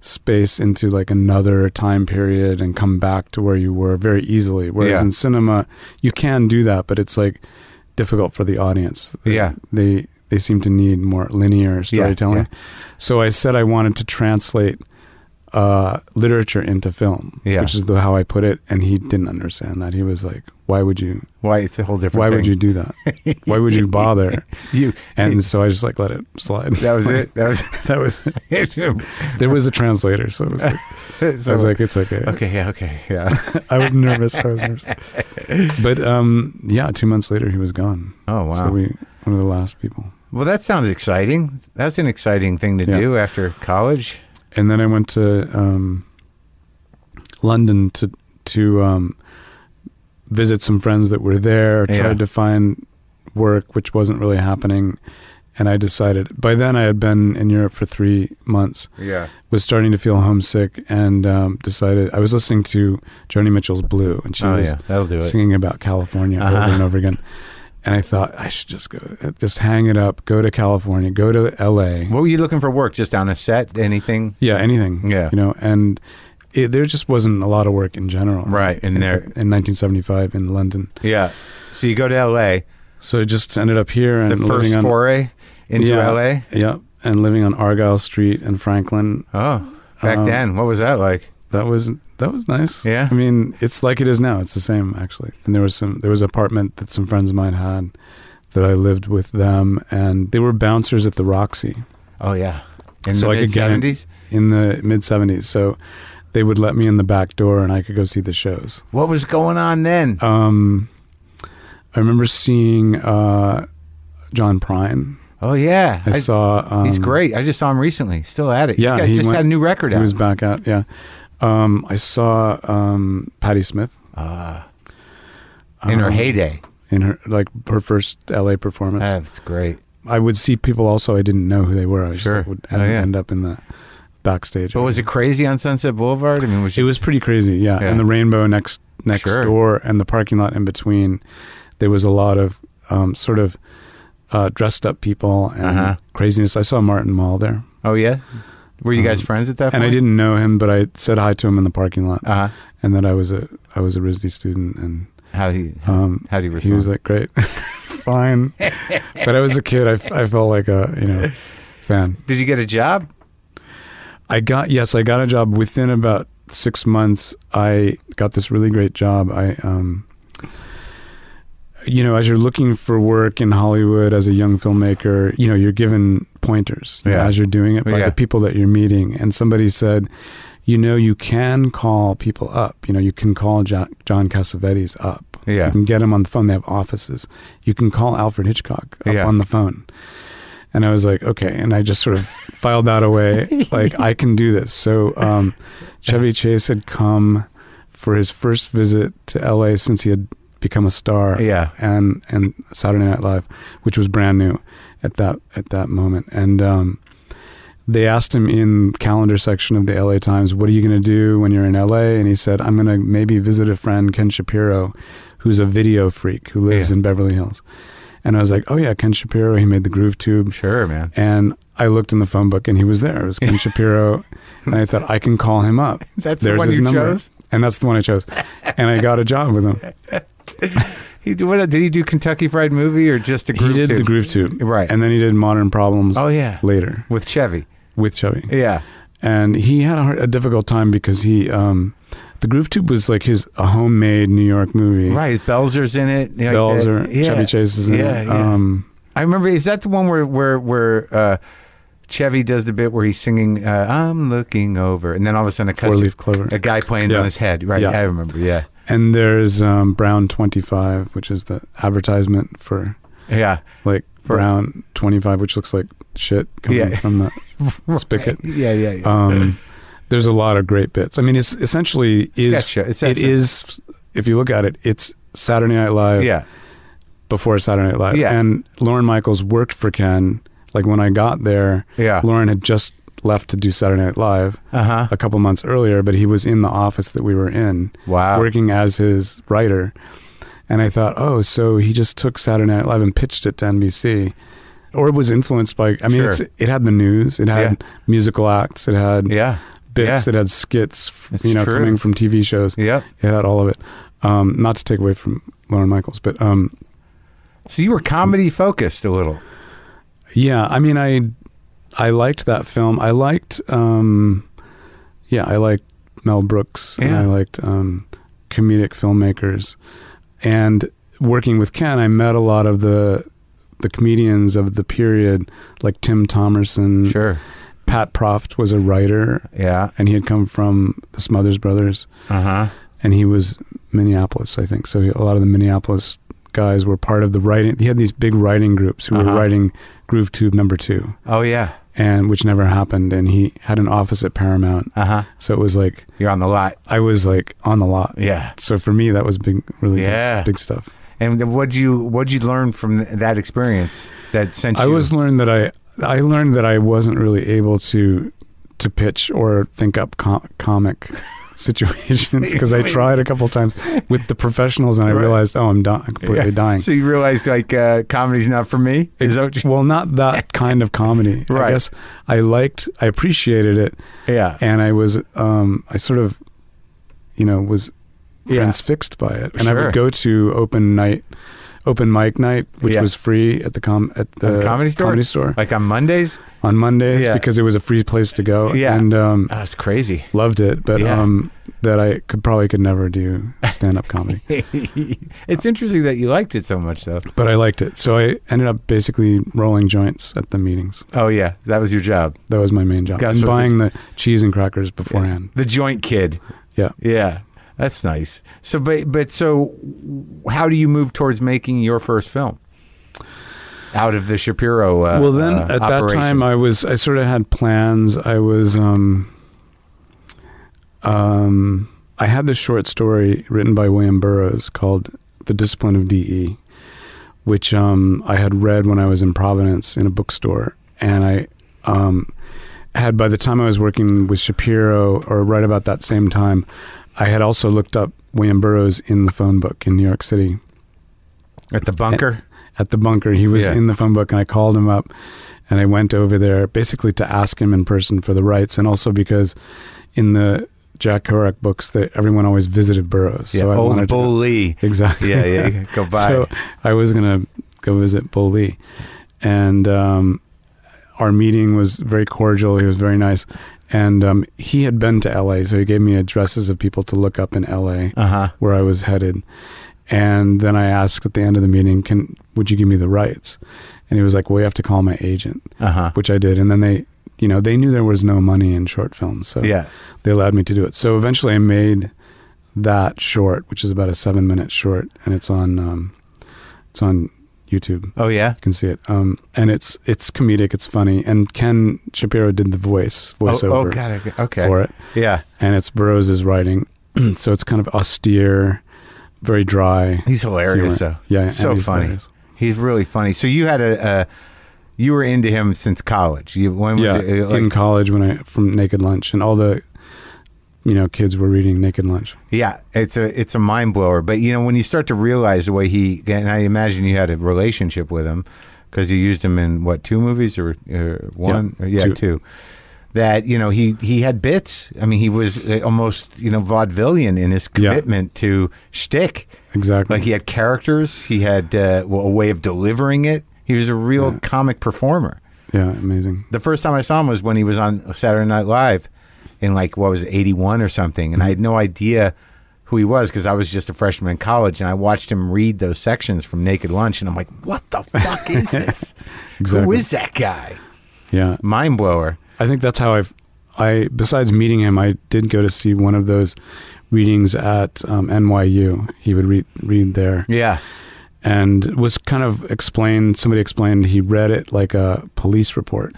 space into like another time period and come back to where you were very easily. Whereas Yeah. in cinema, you can do that, but it's like difficult for the audience. They- Yeah. They they seem to need more linear storytelling. yeah. So I said I wanted to translate uh, literature into film, Yeah. which is the, how I put it, and he didn't understand that. He was like, "Why would you? Why? It's a whole different. Why would you do that? Why would you bother?" *laughs* You And so I just like let it slide. that was it. That was *laughs* that was. it. *laughs* There was a translator, so it was like, So- I was like, "It's okay." okay, yeah, okay, yeah. I was nervous. I was nervous. But um, yeah, two months later, he was gone. Oh wow. So we one of the last people. well, that sounds exciting. That's an exciting thing to Yeah. do after college. And then I went to um, London to to um, visit some friends that were there. Tried Yeah. to find work, which wasn't really happening, and I decided. By then, I had been in Europe for three months. Yeah. Was starting to feel homesick, and um, decided I was listening to Joni Mitchell's "Blue," and she Oh was yeah, singing about California Uh-huh. over and over again. And I thought I should just go, just hang it up, go to California, go to L.A. What were you looking for work? Just on a set? Anything? Yeah, anything. Yeah. you know, and it, there just wasn't a lot of work in general, Right, in there. in 1975 in London. Yeah. So you go to L.A. So I just ended up here and The first on, foray into yeah, L.A. Yeah, and living on Argyle Street in Franklin. Oh, back Um, then, what was that like? That was that was nice. Yeah? I mean, it's like it is now. It's the same actually. And there was some there was an apartment that some friends of mine had that I lived with them, and they were bouncers at the Roxy. Oh yeah, in So the I mid could get in- seventies. in the mid 70s. So they would let me in the back door and I could go see the shows. What was going on then? Um, I remember seeing uh, John Prine. oh yeah, I, saw. Um, he's great. I just saw him recently. Still at it. Yeah, he, he just had a new record out. He out. was back out. Yeah. Um, I saw um, Patti Smith Ah. in her um, heyday. in her like her first LA performance. That's great. I would see people also I didn't know who they were. I just Sure. like, would Oh, end, yeah. end up in the backstage. But was it crazy on Sunset Boulevard? I mean, was It was pretty crazy, yeah. Yeah. And the rainbow next next Sure. door and the parking lot in between, there was a lot of um, sort of uh, dressed up people and Uh-huh. craziness. I saw Martin Mull there, Oh yeah. Were you guys Um, friends at that and? I didn't know him, but I said hi to him in the parking lot, Uh huh. and that I was a I was a RISD student, and How he? How, um, how do you respond? he was like, "Great, *laughs* fine," *laughs* but I was a kid. I, I felt like a you know fan. Did you get a job? I got yes, I got a job within about six months. I got this really great job. I, um, you know, as you're looking for work in Hollywood as a young filmmaker, you know, you're given pointers you know, as you're doing it by Yeah. the people that you're meeting. And somebody said, you know, you can call people up. You know, you can call jo- John Cassavetes up. Yeah. You can get him on the phone. They have offices. You can call Alfred Hitchcock up Yeah. on the phone. And I was like, okay. And I just sort of *laughs* filed that away. Like, I can do this. So um, Chevy Chase had come for his first visit to LA since he had become a star. Yeah. And and Saturday Night Live, which was brand new at that at that moment. And um, they asked him in calendar section of the LA Times, "What are you going to do when you're in LA?" And he said, "I'm going to maybe visit a friend, Ken Shapiro, who's a video freak who lives Yeah. in Beverly Hills." And I was like, "Oh yeah, Ken Shapiro. He made the Groove Tube." Sure, man. And I looked in the phone book, and he was there. It was Ken *laughs* Shapiro, and I thought I can call him up. *laughs* That's the one his you number. chose? and that's the one I chose. And I got a job with him. *laughs* *laughs* He did, what, did he do Kentucky Fried Movie or just a groove? Tube? He did too? the Groove Tube, Right. And then he did Modern Problems. Oh yeah, later with Chevy. with Chevy. Yeah. and he had a, hard, a difficult time because he um the groove tube was like his a homemade new york movie Right. Belzer's in it. like belzer that. Yeah. chevy chase is in yeah, it Yeah. um I remember. Is that the one where where where uh, Chevy does the bit where he's singing uh, "I'm looking over," and then all of a sudden it cuts four leaf clover a guy playing Yeah. on his head. Right. Yeah. I remember. Yeah. And there's um brown 25 which is the advertisement for Yeah. like brown 25, which looks like shit coming Yeah. from the *laughs* spigot. Yeah, yeah, yeah. Um, there's a lot of great bits. I mean, it's essentially is Sketch. It's it is if you look at it, it's Saturday Night Live yeah. before Saturday Night Live. Yeah. And Lorne Michaels worked for Ken. Like when I got there, Yeah. Lorne had just left to do Saturday Night Live Uh huh. a couple months earlier, but he was in the office that we were in, Wow. working as his writer. And I thought, oh, so he just took Saturday Night Live and pitched it to NBC. Or it was influenced by, I mean, Sure. it's, it had the news, it had Yeah. musical acts, it had Yeah. bits, Yeah. it had skits, It's you know, true. coming from TV shows. Yep. It had all of it. Um, not to take away from Lorne Michaels, but um, So you were comedy focused a little. yeah, I mean, I I liked that film. I liked, um, yeah, I liked Mel Brooks, and I liked um, comedic filmmakers, and working with Ken, I met a lot of the the comedians of the period, like Tim Thomerson. Sure. Pat Proft was a writer, Yeah. and he had come from the Smothers Brothers. Uh huh. and he was Minneapolis, I think. So he, a lot of the Minneapolis guys were part of the writing. He had these big writing groups who Uh-huh. were writing Groove Tube number Two. Oh yeah. And which never happened. And he had an office at Paramount, Uh huh. so it was like You're on the lot. I was like on the lot. Yeah. So for me, that was big, really big- Yeah. big, stuff. And what'd you what'd you learn from that experience that sent you? I was learned that I I learned that I wasn't really able to to pitch or think up com- comic situations *laughs* because I tried a couple times with the professionals and I Right. realized oh I'm, di- I'm completely Yeah. dying. So you realized like uh, comedy's not for me. Is that what you? well, not that *laughs* kind of comedy. Right. I guess I liked, I appreciated it, Yeah. and I was, um, I sort of, you know, was Yeah. transfixed by it. And I would go to open night, open mic night, which Yeah. was free at the com at the comedy store. comedy store Like on Mondays. on Mondays Yeah. because it was a free place to go. Yeah. and um, Oh, that's crazy. loved it, but Yeah. um, that I could probably could never do stand up comedy. *laughs* it's interesting that you liked it so much, though. But I liked it, so I ended up basically rolling joints at the meetings. Oh yeah, that was your job. That was my main job. Gus and buying the cheese and crackers beforehand. The joint kid. Yeah. Yeah, that's nice. So, but but so, how do you move towards making your first film out of the Shapiro? Uh, well, then uh, at that time, I was I sort of had plans. I was um um I had this short story written by William Burroughs called "The Discipline of D.E." Which um, I had read when I was in Providence in a bookstore, and I um, had by the time I was working with Shapiro, or right about that same time, I had also looked up William Burroughs in the phone book in New York City at the bunker. at the bunker. He was Yeah. in the phone book, and I called him up, and I went over there basically to ask him in person for the rights, and also because in the Jack Kerouac books that everyone always visited Burroughs. Yeah, so I old Bull to, Lee. exactly. Yeah, yeah, yeah, go *laughs* by. So I was gonna go visit Bull Lee, and um, our meeting was very cordial. He was very nice. And um, he had been to LA, so he gave me addresses of people to look up in LA Uh huh. where I was headed. And then I asked at the end of the meeting, "Can would you give me the rights?" And he was like, "Well, you have to call my agent," Uh huh. which I did. And then they, you know, they knew there was no money in short films, so Yeah. they allowed me to do it. So eventually, I made that short, which is about a seven-minute short, and it's on um, it's on YouTube. Oh yeah. You can see it, um, and it's it's comedic, it's funny, and Ken Shapiro did the voice Oh, voiceover oh, got it. Okay. for it Yeah. and it's Burroughs' writing, *clears throat* so it's kind of austere, very dry. He's hilarious, humor. though. Yeah, so he's funny. hilarious. He's really funny. So you had a, a you were into him since college. You when was Yeah, it? uh, Like, in college when I from Naked Lunch, and all the, you know, kids were reading Naked Lunch. yeah, it's a it's a mind blower. But you know when you start to realize the way he and I imagine you had a relationship with him because you used him in what two movies or, or one? Yeah, Or- yeah, two. two. That you know he he had bits. I mean he was uh, almost you know vaudevillian in his Yeah. commitment to shtick. Exactly. Like he had characters. He had uh, a way of delivering it. He was a real Yeah. comic performer. yeah, amazing. The first time I saw him was when he was on Saturday Night Live in like what was it, 81 or something and I had no idea who he was because I was just a freshman in college and I watched him read those sections from Naked Lunch and I'm like what the fuck is *laughs* this? Who Exactly. is that guy? Yeah, Mind blower. I think that's how I've. I besides meeting him, I did go to see one of those readings at um, NYU. He would read read there, Yeah. and was kind of explained. Somebody explained he read it like a police report,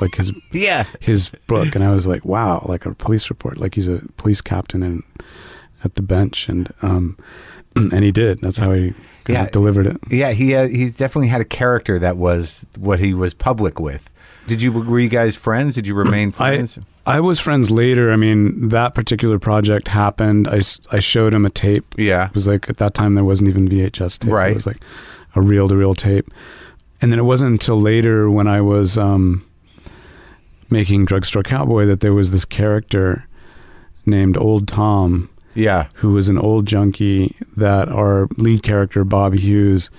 like his Yeah. his book, and I was like, wow, like a police report, like he's a police captain and at the bench, and um, *clears throat* and he did. That's how he Yeah. delivered it. Yeah, he uh, he's definitely had a character that was what he was public with. Did you were you guys friends? Did you *clears throat* remain friends? I I was friends later. I mean, that particular project happened. I, I showed him a tape. yeah. It was like at that time there wasn't even VHS tape. Right. It was like a reel to reel tape. And then it wasn't until later when I was um, making Drugstore Cowboy that there was this character named Old Tom Yeah. who was an old junkie that our lead character Bob Hughes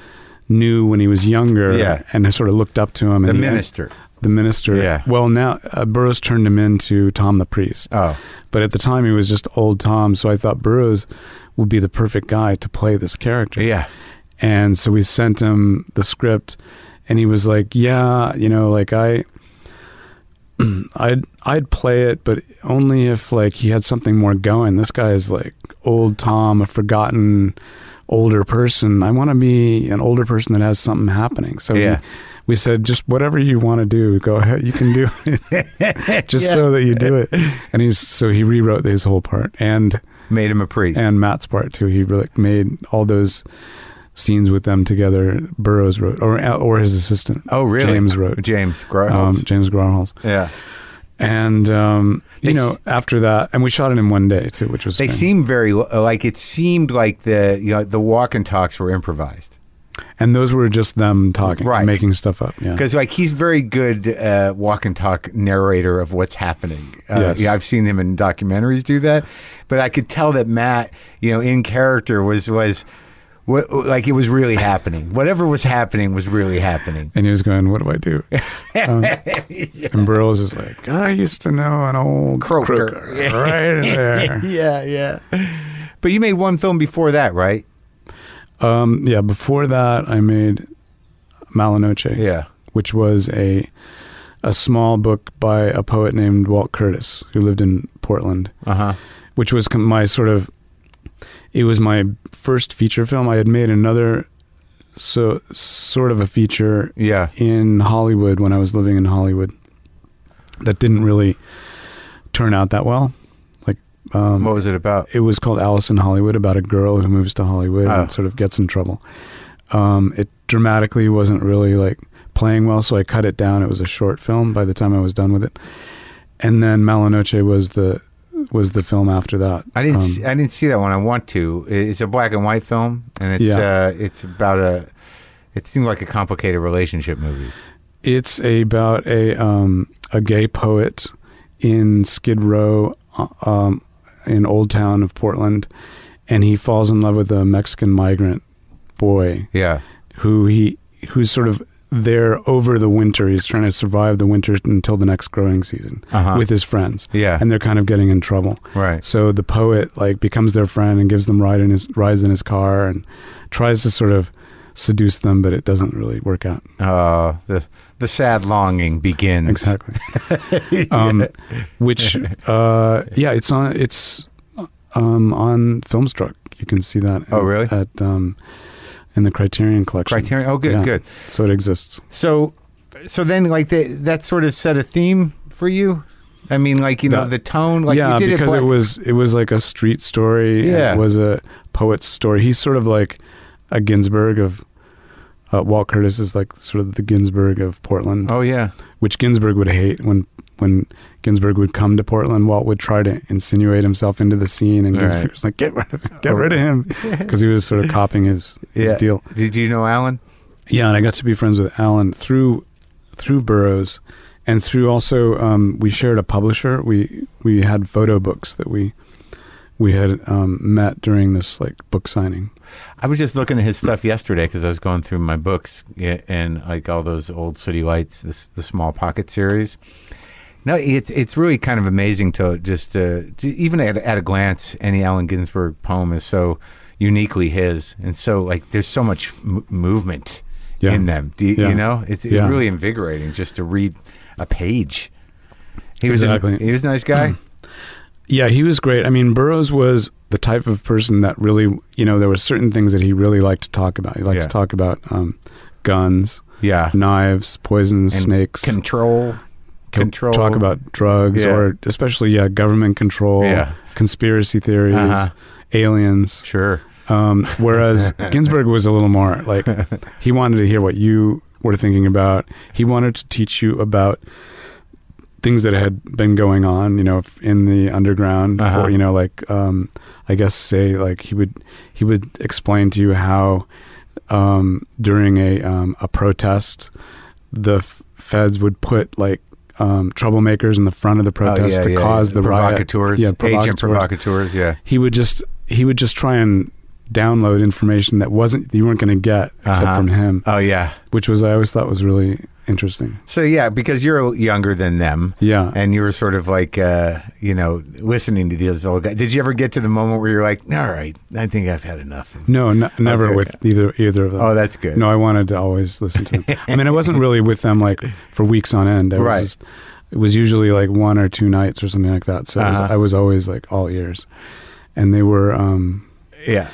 knew when he was younger Yeah. and sort of looked up to him. The minister. the minister. Yeah. Well, now uh, Burroughs turned him into Tom the priest. Oh. But at the time, he was just old Tom. So I thought Burroughs would be the perfect guy to play this character. Yeah. And so we sent him the script, and he was like, "Yeah, you know, like I, *clears throat* I'd I'd play it, but only if like he had something more going. This guy is like old Tom, a forgotten older person. I want to be an older person that has something happening. So Yeah. we, we said, just whatever you want to do, go ahead. You can do it, *laughs* just Yeah. so that you do it. And he's so he rewrote his whole part and Made him a priest. and Matt's part too. He really made all those scenes with them together. Burroughs wrote, or or his assistant. oh, really? James wrote. James Um, James Grauerholz. yeah. And um, They you know, s- after that, and we shot it in one day too, which was They fun. seem very like it seemed like the you know the walk and talks were improvised and those were just them talking, Right. making stuff up. Yeah, because like he's very good uh, walk and talk narrator of what's happening. Uh, Yes. Yeah, I've seen him in documentaries do that, but I could tell that Matt, you know, in character was was. What, like it was really happening. Whatever was happening was really happening. and he was going, "What do I do?" *laughs* Um, And Burroughs is like, "I used to know an old Croaker." croaker *laughs* right there." *laughs* yeah, yeah. But you made one film before that, right? Um, yeah, before that, I made Mala Noche. Yeah. which was a a small book by a poet named Walt Curtis who lived in Portland, Uh huh. which was com- my sort of it was my first feature film. I had made another so sort of a feature Yeah. in Hollywood when I was living in Hollywood that didn't really turn out that well. Like um, What was it about? it was called Alice in Hollywood about a girl who moves to Hollywood Oh. and sort of gets in trouble. Um, it dramatically wasn't really like playing well, so I cut it down. It was a short film by the time I was done with it. And then Mala Noche was the was the film after that. I didn't. Um, see, I didn't see that one. I want to. It's a black and white film, and it's Yeah. uh, it's about a. It seemed like a complicated relationship movie. It's about a um, a gay poet in Skid Row, uh, um, in Old Town of Portland, and he falls in love with a Mexican migrant boy Yeah. who he who's sort of there over the winter. He's trying to survive the winter until the next growing season Uh-huh. with his friends. Yeah. and they're kind of getting in trouble. Right. So the poet like becomes their friend and gives them ride in his rides in his car and tries to sort of seduce them, but it doesn't really work out. Uh, the the sad longing begins. Exactly. *laughs* *laughs* um, which, *laughs* uh, yeah, it's on. It's um, on Filmstruck. You can see that. Oh, really? At um, in the Criterion collection. Criterion. Oh, good, Yeah. good. So it exists. So, so then like the, that sort of set a theme for you. I mean, like you know, the tone. Like yeah, you did because it, it, was it was like a street story. Yeah. it was a poet's story. He's sort of like a Ginsberg of. Uh, Walt Curtis is like sort of the Ginsberg of Portland, Oh yeah. which Ginsberg would hate when when Ginsberg would come to Portland. Walt would try to insinuate himself into the scene, and Right. Ginsberg was like, "Get rid of get rid of him," *laughs* because he was sort of copying his, his Yeah. deal. Did you know Allen? Yeah, and I got to be friends with Allen through through Burroughs, and through also um, we shared a publisher. We we had photo books that we we had um, met during this like book signing. I was just looking at his stuff yesterday because I was going through my books and like all those old City Lights, this, the Small Pocket series. No, it's it's really kind of amazing to just uh, even at, at a glance, any Allen Ginsberg poem is so uniquely his, and so like there's so much m- movement Yeah. in them. You, Yeah. you know, it's, it's Yeah. really invigorating just to read a page. He was a- Exactly. he was a nice guy. Yeah, he was great. I mean, Burroughs was the type of person that really, you know, there were certain things that he really liked to talk about. He liked to talk about um, guns, Yeah. knives, poisons, And snakes. Control. Control. Talk about drugs Yeah. or especially, yeah, government control, Yeah. conspiracy theories, Uh-huh. aliens. Sure. Um, whereas *laughs* Ginsberg was a little more like he wanted to hear what you were thinking about. He wanted to teach you about things that had been going on, you know, in the underground. Uh-huh. For, you know, like um, I guess say like he would he would explain to you how um, during a um, a protest, the f- feds would put like um, troublemakers in the front of the protest to cause the riot. provocateurs. Yeah, Agent provocateurs provocateurs. Yeah. he would just he would just try and download information that wasn't you weren't going to get except Uh-huh. from him, Oh yeah. which was I always thought was really interesting. So yeah, because you're younger than them. Yeah, And you were sort of like, uh, you know, listening to these old guys. Did you ever get to the moment where you're like, all right, I think I've had enough? no, n- never with either either of them. Oh, that's good. No, I wanted to always listen to them. I mean, I wasn't really with them like for weeks on end. I was Right. just, it was usually like one or two nights or something like that. So it was, Uh-huh. I was always like all ears, and they were. um Yeah.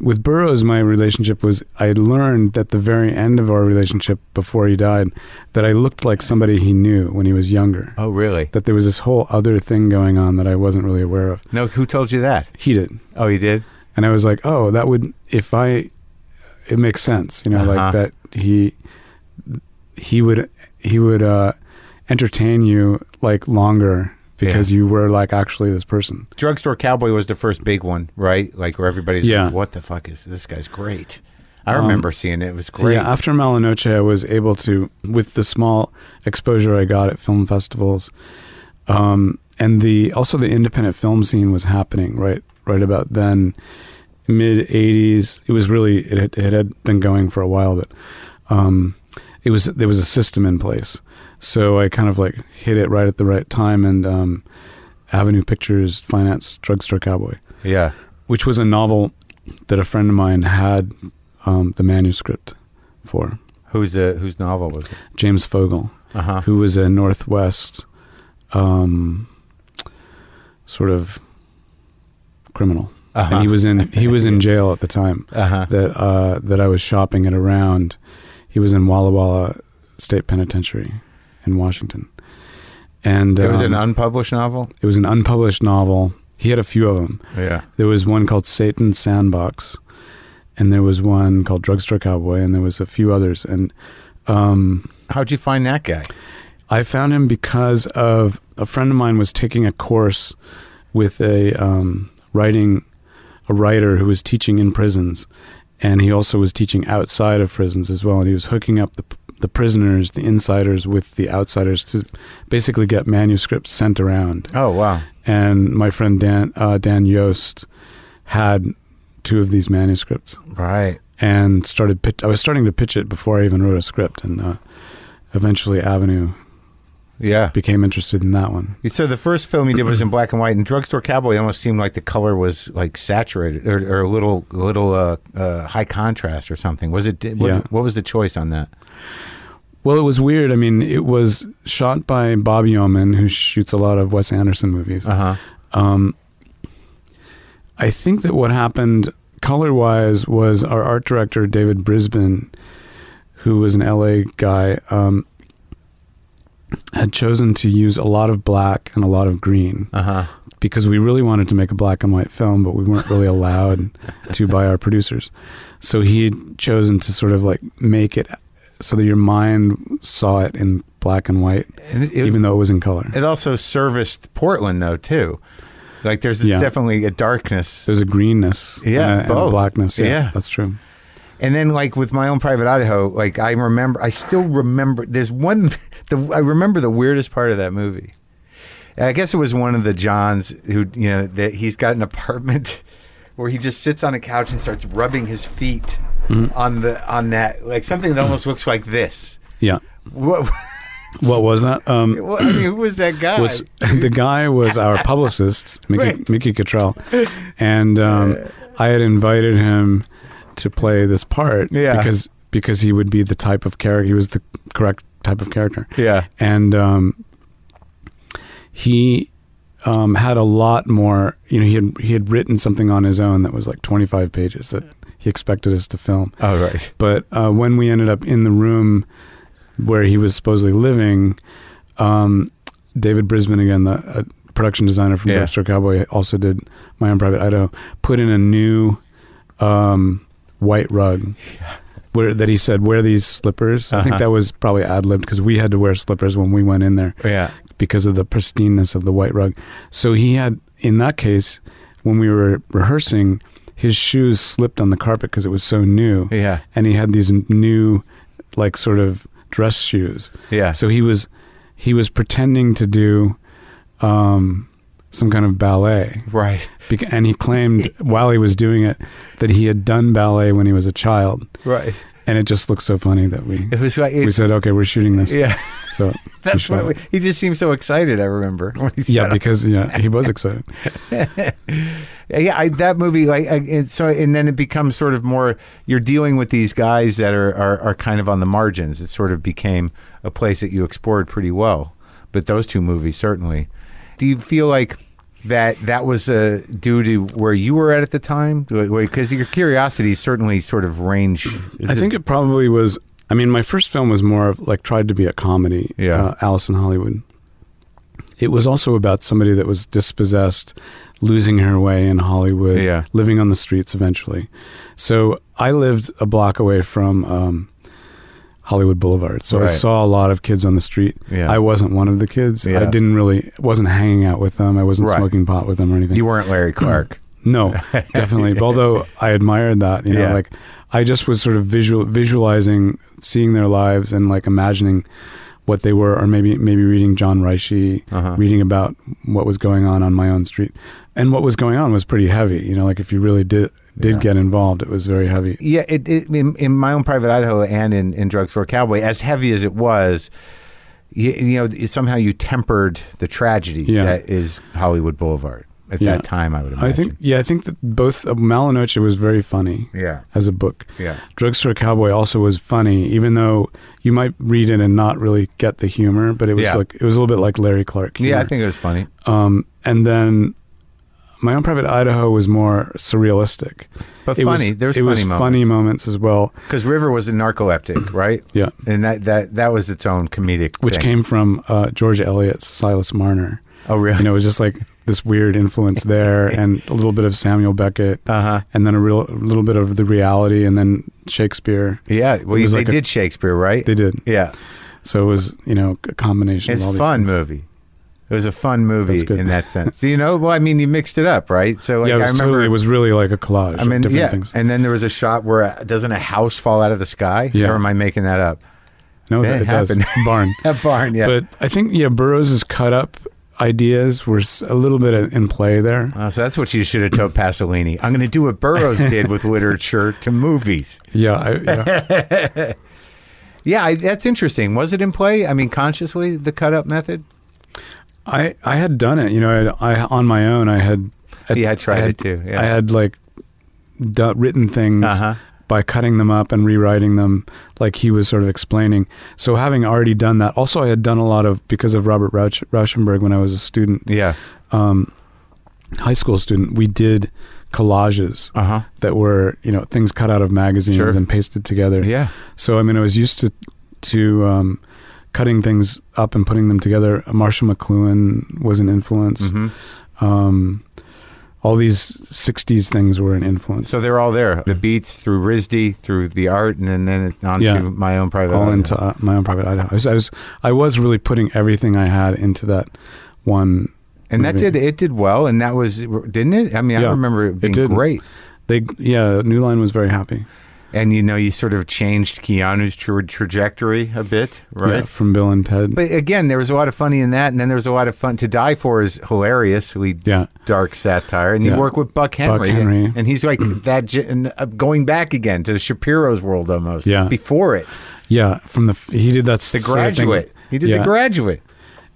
With Burroughs, my relationship was I learned at the very end of our relationship before he died that I looked like somebody he knew when he was younger. Oh, really? That there was this whole other thing going on that I wasn't really aware of. No, who told you that? He did. Oh, he did? And I was like, oh, that would, if I, it makes sense, you know, Uh-huh. like that he, he would, he would, uh, entertain you like longer because you were like actually this person. Drugstore Cowboy was the first big one, right? Like where everybody's Yeah. like, what the fuck is this guy's great? I Um, remember seeing it. It was great. Yeah, after Mala Noche, I was able to, with the small exposure I got at film festivals, um, and the also the independent film scene was happening right right about then, mid '80s. It was really it had, it had been going for a while, but um, it was there was a system in place. So I kind of like hit it right at the right time, and um, Avenue Pictures financed Drugstore Cowboy yeah. which was a novel that a friend of mine had um, the manuscript for. Who's the whose novel was it? James Fogle, Uh huh. who was a Northwest um, sort of criminal, Uh-huh. and he was in he was in jail at the time Uh huh. that uh, that I was shopping it around. He was in Walla Walla State Penitentiary in Washington, and It was an um, unpublished novel. it was an unpublished novel. He had a few of them. Yeah. There was one called Satan's Sandbox, and there was one called Drugstore Cowboy, and there was a few others. And um, How'd you find that guy? I found him because of a friend of mine was taking a course with a um, writing a writer who was teaching in prisons, and he also was teaching outside of prisons as well. And he was hooking up the the prisoners, the insiders, with the outsiders to basically get manuscripts sent around Oh wow. and my friend Dan uh, Dan Yost had two of these manuscripts Right. and started. Pitch- I was starting to pitch it before I even wrote a script, and uh, eventually Avenue Yeah. became interested in that one. So the first film you did was in black and white, and Drugstore Cowboy almost seemed like the color was like saturated or, or a little, little uh, uh, high contrast or something. Was it? What, Yeah. what was the choice on that? Well, it was weird. I mean, it was shot by Bob Yeoman, who shoots a lot of Wes Anderson movies. Uh huh. Um, I think that what happened color wise was our art director, David Brisbin, who was an LA guy, um, had chosen to use a lot of black and a lot of green Uh huh. because we really wanted to make a black and white film, but we weren't really allowed to *laughs* by our producers. So he had chosen to sort of like make it so that your mind saw it in black and white, And it, it, even though it was in color. it also serviced Portland though too. Like there's Yeah. definitely a darkness. There's a greenness, Yeah, and a, and a blackness. Yeah, Yeah. that's true. And then, like with my own private Idaho, like I remember, I still remember. There's one. *laughs* The, I remember the weirdest part of that movie. I guess it was one of the Johns who, you know, that he's got an apartment *laughs* where he just sits on a couch and starts rubbing his feet Mm-hmm. on the on that like something that almost looks like this. Yeah. What? *laughs* What was that? Um, what I mean, who was that guy? was the guy was our publicist, Mickey, Right. Mickey Cottrell, and um, I had invited him to play this part Yeah. because because he would be the type of character. He was the correct type of character. yeah. and um, he um, had a lot more. You know, he had he had written something on his own that was like 25 pages that he expected us to film. Oh, right. But uh, when we ended up in the room where he was supposedly living, um, David Brisbin again, the uh, production designer from Yeah. Drugstore Cowboy, also did my own private Idaho. Put in a new um, white rug. Where, that he said wear these slippers. I think Uh-huh. that was probably ad libbed because we had to wear slippers when we went in there Yeah. because of the pristineness of the white rug. So he had, in that case, when we were rehearsing, his shoes slipped on the carpet because it was so new. Yeah. And he had these new, like, sort of dress shoes. Yeah. So he was, he was pretending to do, um, some kind of ballet. Right. Bec- and he claimed while he was doing it that he had done ballet when he was a child. Right. And it just looked so funny that we It was like we said, okay, we're shooting this. yeah. So *laughs* That's what we, he just seemed so excited. I remember. Yeah, because yeah, he was excited. *laughs* yeah, I, that movie. Like, I, and so, and then it becomes sort of more. You're dealing with these guys that are, are are kind of on the margins. It sort of became a place that you explored pretty well. But those two movies certainly. Do you feel like that that was uh, due to where you were at at the time? Because your curiosity certainly sort of range. I think it probably was. I mean, my first film was more of like tried to be a comedy. Yeah. uh, Alice in Hollywood. It was also about somebody that was dispossessed, losing her way in Hollywood, Yeah. living on the streets eventually. So I lived a block away from um, Hollywood Boulevard, so I saw a lot of kids on the street. Yeah. I wasn't one of the kids. Yeah. I didn't really wasn't hanging out with them. I wasn't Right. smoking pot with them or anything. you weren't Larry Clark. No, *laughs* definitely. Although I admired that, you know, Yeah. like I just was sort of visual visualizing, seeing their lives and like imagining what they were, or maybe maybe reading John Rechy, Uh-huh. reading about what was going on on my own street, and what was going on was pretty heavy. You know, like if you really did did Yeah. get involved, it was very heavy. Yeah, it, it in, in my own private Idaho and in, in Drugstore Cowboy, as heavy as it was, you, you know, somehow you tempered the tragedy Yeah. that is Hollywood Boulevard at Yeah. that time. I would imagine. I think, yeah, I think that both uh, Mala Noche was very funny Yeah. as a book. Yeah. Drugstore Cowboy also was funny, even though you might read it and not really get the humor, but it was Yeah. like it was a little bit like Larry Clark. Yeah, I think it was funny. Um, and then my own private Idaho was more surrealistic, But It funny. Was, There was it funny was moments. funny moments as well. Because River was a narcoleptic, *clears throat* right? Yeah, And that, that, that was its own comedic which thing. came from uh, George Eliot's Silas Marner. Oh, really? You know, it was just like this weird influence there, *laughs* and a little bit of Samuel Beckett, Uh-huh. and then a real a little bit of the reality, and then Shakespeare. Yeah. Well, was they like a- did Shakespeare, right? They did. Yeah. So it was, you know, a combination It's of all a fun things. movie. It was a fun movie in that sense. you know, well, I mean, you mixed it up, right? So, like, yeah, it I remember totally, it was really like a collage I of mean, different yeah. things. And then there was a shot where uh, doesn't a house fall out of the sky? Yeah. Or am I making that up? no, that it it does. happened. *laughs* Barn. That barn, yeah. But I think, yeah, Burroughs' cut up ideas were a little bit in play there. So that's what you should have told Pasolini. I'm going to do what Burroughs *laughs* did with literature to movies. Yeah, I, yeah. *laughs* Yeah, I, that's interesting. Was it in play? I mean, consciously, the cut up method? I I had done it. You know, I, I on my own. I had. Yeah, I tried had- it too, yeah. I had like written things Uh-huh. by cutting them up and rewriting them, like he was sort of explaining. So having already done that, also I had done a lot of because of Robert Rausch, Rauschenberg when I was a student, Yeah. um, high school student. We did collages Uh huh. that were you know things cut out of magazines Sure. and pasted together. Yeah. So I mean, I was used to to um, cutting things up and putting them together. Marshall McLuhan was an influence. hmm Um, all these '60s things were an influence. So they're all there. The beats through RISD, through the art, and then, then on Yeah. to my own private. all Idaho. into uh, my own private Idaho. I was, I was I was really putting everything I had into that one. and that did it did well, and that was didn't it? I mean, I remember it being did. great. They yeah, New Line was very happy. And you know, you sort of changed Keanu's tra- trajectory a bit, right? Yeah, from Bill and Ted. But again, there was a lot of funny in that, and then there was a lot of fun. To Die For is hilarious, we yeah, dark satire, and you Yeah. work with Buck Henry, Henry. and he's like *clears throat* that, and, uh, going back again to Shapiro's world almost. Yeah. before it, yeah. From the he did that The sort of thing. Graduate. He did Yeah. The Graduate.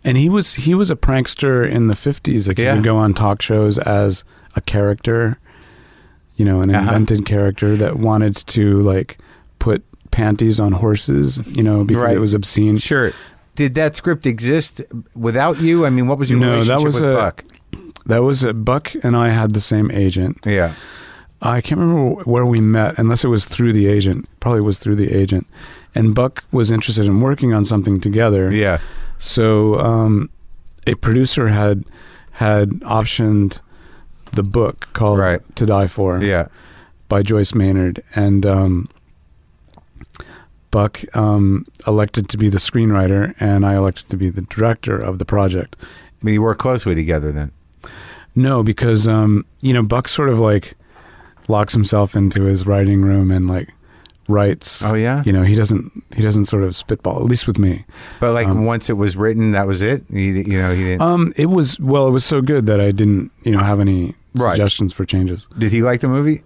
and he was he was a prankster in the 50s like he would go on talk shows as a character you know an Uh-huh. invented character that wanted to like put panties on horses you know because Right. it was obscene Sure. Did that script exist without you? I mean, what was your no relationship that was with a Buck? that was uh, Buck and I had the same agent. Yeah. I can't remember where we met, unless it was through the agent. Probably was through the agent. And Buck was interested in working on something together. Yeah. So um, a producer had had optioned the book called Right. "To Die For" Yeah. by Joyce Maynard, and um, Buck um, elected to be the screenwriter, and I elected to be the director of the project. I mean, you work closely together then. No, because um, you know Buck sort of like locks himself into his writing room and like writes. Oh, yeah? You know, he doesn't he doesn't sort of spitball. At least with me. But like once it was written, that was it. You, you know, he didn't. Um, it was well, it was so good that I didn't you know have any Right. suggestions for changes. did he like the movie?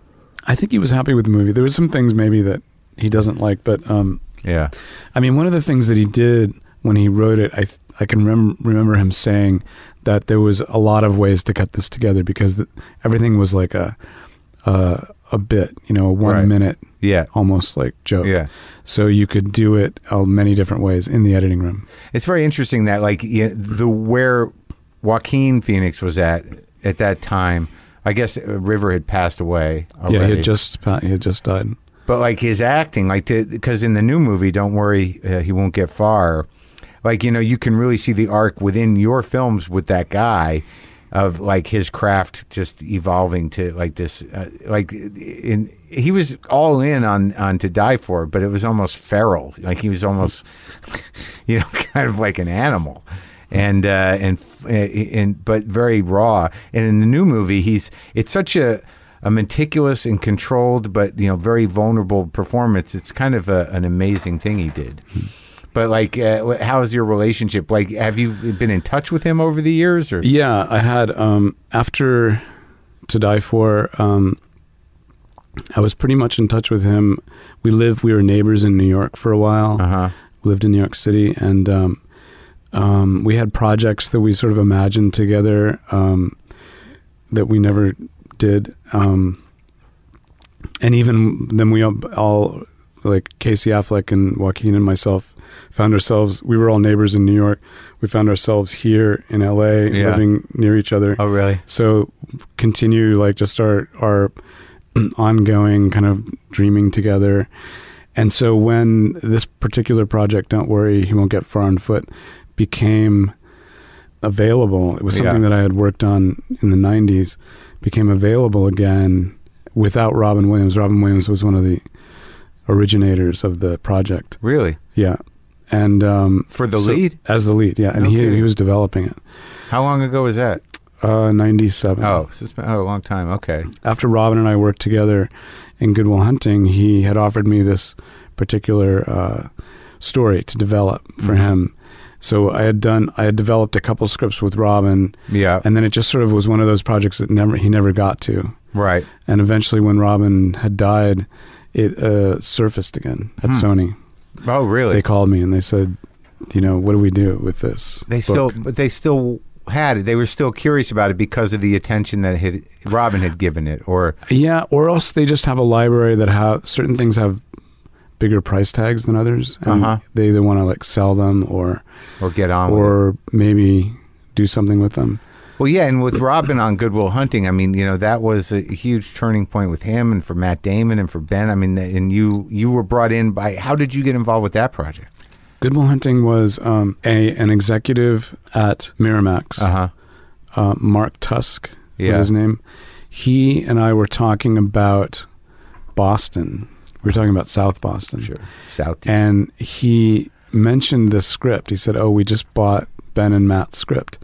I think he was happy with the movie. There was some things maybe that he doesn't like, but um, Yeah. I mean, one of the things that he did when he wrote it, I th- I can rem- remember him saying that there was a lot of ways to cut this together because th- everything was like a a, a bit, you know, a one Right. minute Yeah. almost like joke. Yeah. So you could do it uh, many different ways in the editing room. It's very interesting that like yeah, the where Joaquin Phoenix was at at that time. I guess uh, River had passed away. Already. Yeah, he had just he had just died. But like his acting, like because in the new movie, don't worry, uh, he won't get far. Like you know, you can really see the arc within your films with that guy, of like his craft just evolving to like this, uh, like in he was all in on on to die for, but it was almost feral. Like he was almost, *laughs* you know, *laughs* kind of like an animal. And uh, and uh, and but very raw. And in the new movie, he's it's such a a meticulous and controlled, but you know, very vulnerable performance. It's kind of a, an amazing thing he did. But like, uh, how's your relationship? Like, have you been in touch with him over the years? Or Yeah, I had um, after to die for. Um, I was pretty much in touch with him. We lived, we were neighbors in New York for a while. uh huh, lived in New York City, and um, um, we had projects that we sort of imagined together um, that we never did. Um, and even then, we all, all, like Casey Affleck and Joaquin and myself, found ourselves. We were all neighbors in New York. We found ourselves here in L.A. Yeah. living near each other. oh really? So continue like just our our *clears throat* ongoing kind of dreaming together. And so when this particular project, don't worry, he won't get far on foot, became available. It was something Yeah. that I had worked on in the '90s, became available again without Robin Williams. Robin Williams was one of the originators of the project. Really? Yeah, and um, For the so- lead? as the lead, yeah, and No he kidding. he was developing it. How long ago was that? Uh, '97. Oh, so it's been oh, a long time. Okay. after Robin and I worked together in Good Will Hunting, he had offered me this particular uh, story to develop for Mhm. him. So I had done, I had developed a couple scripts with Robin, Yeah. and then it just sort of was one of those projects that never he never got to. right. And eventually, when Robin had died, it uh, surfaced again at Hmm. Sony. Oh, really? They called me and they said, you know, what do we do with this? They still, but they still had it. They were still curious about it because of the attention that had Robin had given it, or Yeah, or else they just have a library that have certain things have bigger price tags than others, and Uh-huh. they either want to like sell them or or get on or maybe do something with them. Well, yeah, and with Robin on Good Will Hunting, I mean, you know, that was a huge turning point with him and for Matt Damon and for Ben. I mean, and you you were brought in by. How did you get involved with that project? Good Will Hunting was um, a an executive at Miramax. Uh huh. uh, Mark Tusk Yeah. was his name. He and I were talking about Boston. We were talking about South Boston. Sure. South. And he mentioned this script. He said, "Oh, we just bought Ben and Matt's script."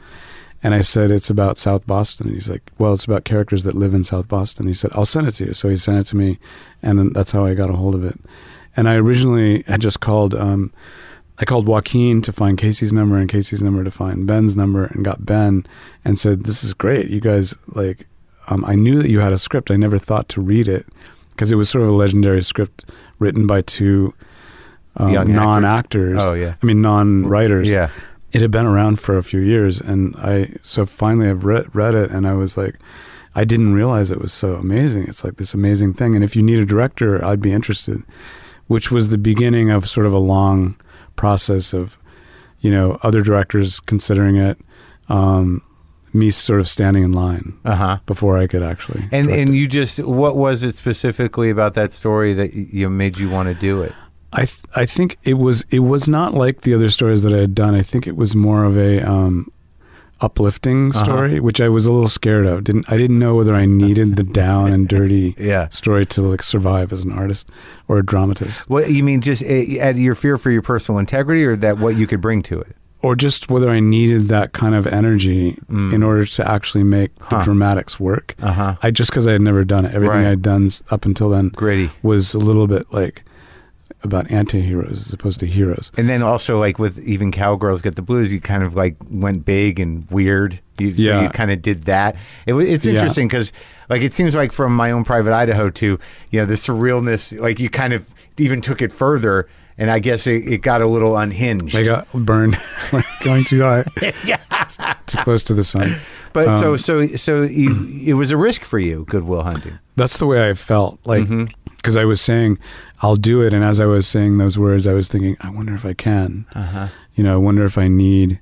And I said, "It's about South Boston." And he's like, "Well, it's about characters that live in South Boston." He said, "I'll send it to you." So he sent it to me, and then that's how I got a hold of it. And I originally had just called. Um, I called Joaquin to find Casey's number and Casey's number to find Ben's number, and got Ben, and said, "This is great. You guys like." Um, I knew that you had a script. I never thought to read it because it was sort of a legendary script written by two um, Young non-actors. Oh, yeah. I mean non-writers. Yeah. It had been around for a few years, and I so finally I've read read it, and I was like, I didn't realize it was so amazing. It's like this amazing thing, and if you need a director, I'd be interested. Which was the beginning of sort of a long process of, you know, other directors considering it, um, me sort of standing in line Uh huh. before I could actually. And and it. you just what was it specifically about that story that you made you want to do it? I th- I think it was it was not like the other stories that I had done. I think it was more of a um, uplifting Uh-huh. story, which I was a little scared of. Didn't I didn't know whether I needed the down and dirty *laughs* Yeah. story to like survive as an artist or a dramatist, What you mean? Just uh, at your fear for your personal integrity, or that what you could bring to it? Or just whether I needed that kind of energy in order to actually make Mm. Huh. the dramatics work. Uh-huh. I just because I had never done it. Everything Right. I'd done up until then Gritty. was a little bit like about anti-heroes as opposed to heroes. And then also like with even cowgirls get the blues, you kind of like went big and weird. You, so Yeah. you kind of did that. It, it's interesting because like it seems like from my own private Idaho to you know the surrealness, like you kind of even took it further. And I guess it, it got a little unhinged. I got burned *laughs* *laughs* going too high, *laughs* yeah, too close to the sun. but so um, so so you, it was a risk for you, Good Will Hunting. That's the way I felt, like Mm-hmm. because I was saying I'll do it, and as I was saying those words, I was thinking, I wonder if I can. Uh-huh. You know, I wonder if I need,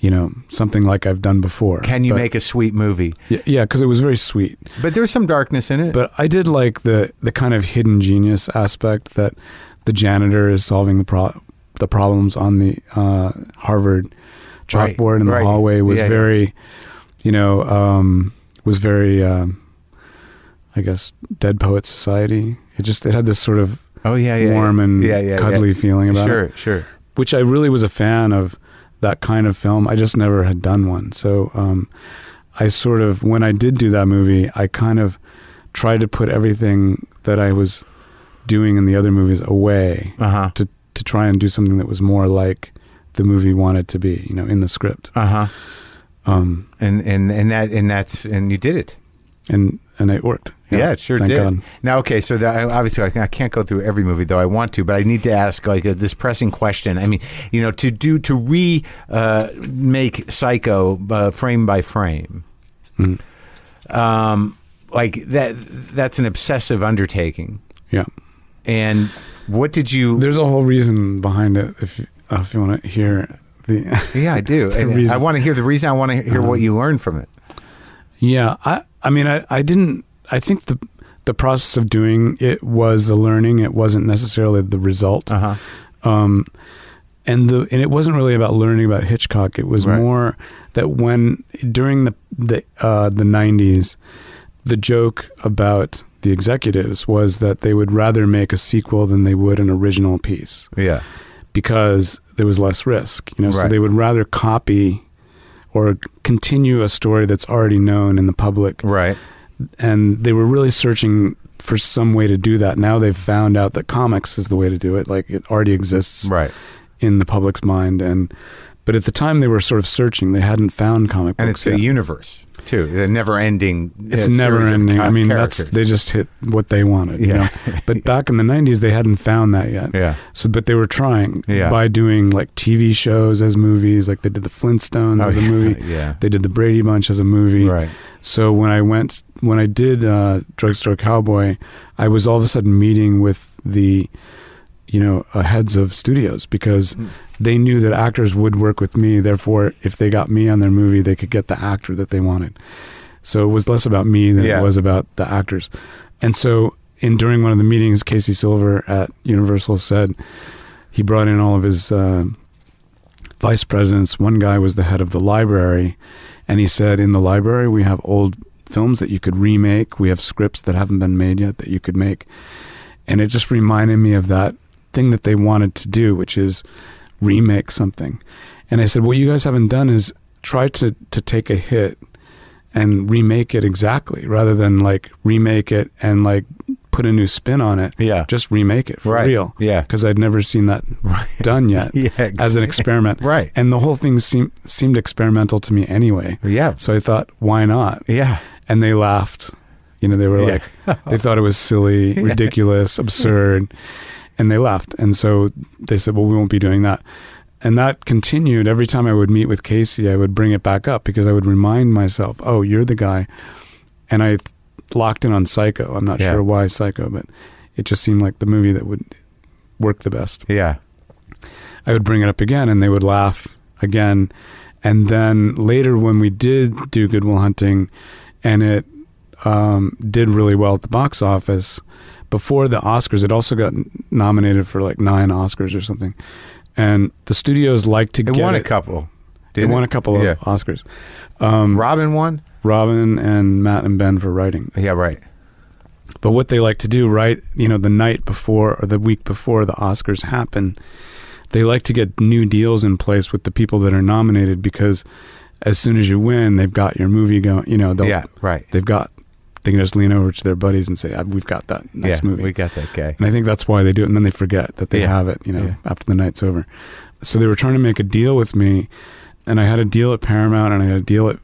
you know, something like I've done before. Can you But- make a sweet movie? Yeah, because it was very sweet. But there's some darkness in it. But I did like the the kind of hidden genius aspect that the janitor is solving the pro- the problems on the uh, Harvard Right, chalkboard in the right. hallway was Yeah, yeah. very, you know, um, was very, um, I guess, Dead Poet Society. It just it had this sort of oh yeah, yeah, warm yeah. and yeah, yeah, cuddly yeah. feeling about sure, it, Sure, Sure, which I really was a fan of that kind of film. I just never had done one, so um, I sort of when I did do that movie, I kind of tried to put everything that I was doing in the other movies away Uh huh. to to try and do something that was more like the movie wanted to be, you know, in the script. Uh huh. Um, And and and that and that's and you did it. and and it worked. Yeah, it sure thank did. God. Now, okay, so that, obviously I can- I can't go through every movie, though I want to, but I need to ask like uh this pressing question. I mean, you know, to do to re uh, make Psycho uh, frame by frame, Mhm. um, like that that's an obsessive undertaking. Yeah, And what did you? there's a whole reason behind it. If you, uh, if you want to hear the *laughs* yeah, I do. *laughs* And. I want to hear the reason. I want to hear what you learned from it. Yeah, I I mean I I didn't I think the the process of doing it was the learning. It wasn't necessarily the result. Uh huh. Um, and the and it wasn't really about learning about Hitchcock. It was Right. more that when during the the uh, the nineties, the joke about the executives was that they would rather make a sequel than they would an original piece Yeah. because there was less risk. You know, so they would rather copy or continue a story that's already known in the public Right. and they were really searching for some way to do that. Now they've found out that comics is the way to do it. Like it already exists Right. in the public's mind, and but at the time they were sort of searching. They hadn't found comic And books. it's a universe too. The never-ending. It's uh, never series of ending. ca- I mean, that's they just hit what they wanted, you Yeah. know. *laughs* But back in the '90s, they hadn't found that yet. Yeah. So, but they were trying Yeah. by doing like TV shows as movies. Like they did the Flintstones Oh, as a yeah, movie. *laughs* yeah. They did the Brady Bunch as a movie. Right. So when I went, when I did uh, Drugstore Cowboy, I was all of a sudden meeting with the, you know, uh, heads of studios because Mm. they knew that actors would work with me. Therefore, if they got me on their movie, they could get the actor that they wanted. So it was less about me than Yeah. it was about the actors. And so, in during one of the meetings, Casey Silver at Universal said he brought in all of his uh, vice presidents. One guy was the head of the library, and he said, "In the library, we have old films that you could remake. We have scripts that haven't been made yet that you could make." And it just reminded me of that thing that they wanted to do, which is remake something. And I said, "What you guys haven't done is try to to take a hit and remake it exactly, rather than like remake it and like." Put a new spin on it. Yeah. Just remake it for Right. real. Yeah. Because I'd never seen that *laughs* done yet *laughs* Yeah, as an experiment. Right. And the whole thing seemed seemed experimental to me anyway. Yeah. So I thought, why not? Yeah. And they laughed. You know, they were Yeah. like, they thought it was silly, *laughs* ridiculous, absurd, and they left. And so they said, well, we won't be doing that. And that continued every time I would meet with Casey. I would bring it back up because I would remind myself, oh, you're the guy. And I locked in on Psycho. I'm not Yeah. sure why Psycho, but it just seemed like the movie that would work the best. Yeah. I would bring it up again and they would laugh again. And then later, when we did do Good Will Hunting, and it um, did really well at the box office, before the Oscars, it also got nominated for like nine Oscars or something. And the studios like to It get won a it- couple. They Didn't won it? a couple of Oscars. Um, Robin won. Robin and Matt and Ben for writing. Yeah, right. But what they like to do, right, you know, the night before or the week before the Oscars happen, they like to get new deals in place with the people that are nominated because as soon as you win, they've got your movie going. You know, Yeah, right. They've got they can just lean over to their buddies and say, "Ah, "We've got that next yeah, movie." we got that guy. And I think that's why they do it, and then they forget that they Yeah. have it, you know, Yeah. after the night's over. So they were trying to make a deal with me, and I had a deal at Paramount, and I had a deal at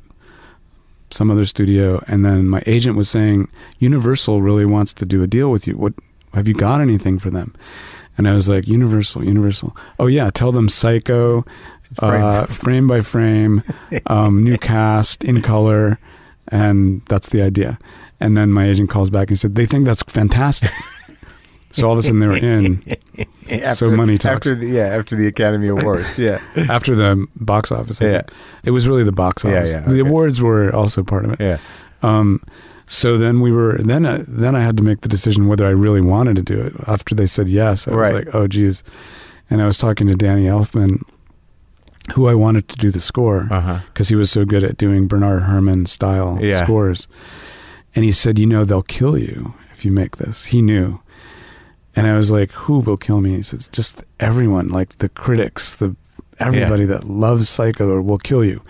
some other studio, and then my agent was saying, Universal really wants to do a deal with you. What have you got anything for them? And I was like, Universal, Universal. Oh yeah, tell them Psycho, Frame- uh, *laughs* frame by frame, um, new *laughs* cast in color, and that's the idea. And then my agent calls back and said they think that's fantastic. *laughs* so all of a sudden they were in After, money talks. After the, yeah, after the Academy Awards. *laughs* Yeah. after the box office. I Yeah. think. it was really the box office. yeah, The okay. awards were also part of it. Yeah. Um, so then we were then I, then I had to make the decision whether I really wanted to do it. After they said yes, I Right. was like, oh geez. And I was talking to Danny Elfman, who I wanted to do the score Uh-huh. because he was so good at doing Bernard Herrmann style Yeah. scores. And he said, you know, they'll kill you if you make this. He knew. And I was like, who will kill me? He says, just everyone, like the critics, the everybody that loves Psycho will kill you.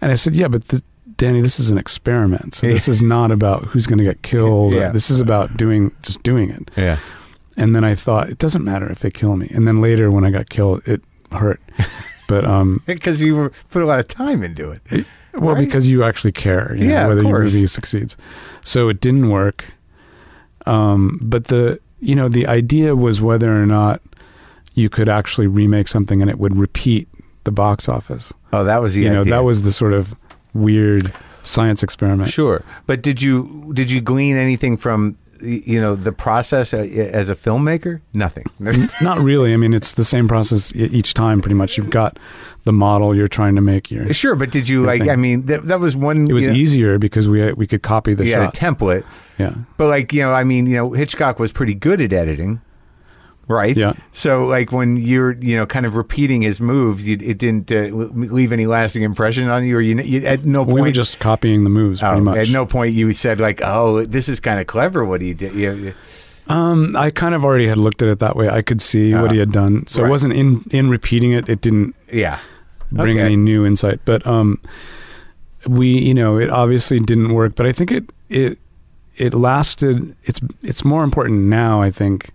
And I said, yeah, but th- Danny, this is an experiment. So this is not about who's going to get killed. Yeah. This is about doing, just doing it. Yeah. And then I thought, it doesn't matter if they kill me. And then later when I got killed, it hurt. *laughs* But, um, *laughs* Because you were, put a lot of time into it. Well, Right? because you actually care, you Yeah, of whether your movie succeeds. So it didn't work. Um, but the you know the idea was whether or not you could actually remake something and it would repeat the box office. Oh, that was the you know, that was the sort of weird science experiment. Sure, but did you did you glean anything from you know the process uh, as a filmmaker? Nothing. *laughs* Not really. I mean, it's the same process each time. Pretty much, you've got the model you're trying to make. Your sure, but did you like? thing. I mean, that, that was one. it was you know, easier because we we could copy the had template, yeah. but like you know, I mean, you know, Hitchcock was pretty good at editing, right? Yeah. So like when you're you know kind of repeating his moves, you, it didn't uh, leave any lasting impression on you, or you, you at no point. We were just copying the moves pretty Oh, much. At no point you said like, "Oh, this is kind of clever what he did." You Um, I kind of already had looked at it that way. I could see what Uh, he had done, so right. it wasn't in in repeating it. It didn't yeah. bring Okay. any new insight. But um, we, you know, it obviously didn't work. But I think it it it lasted. It's it's more important now. I think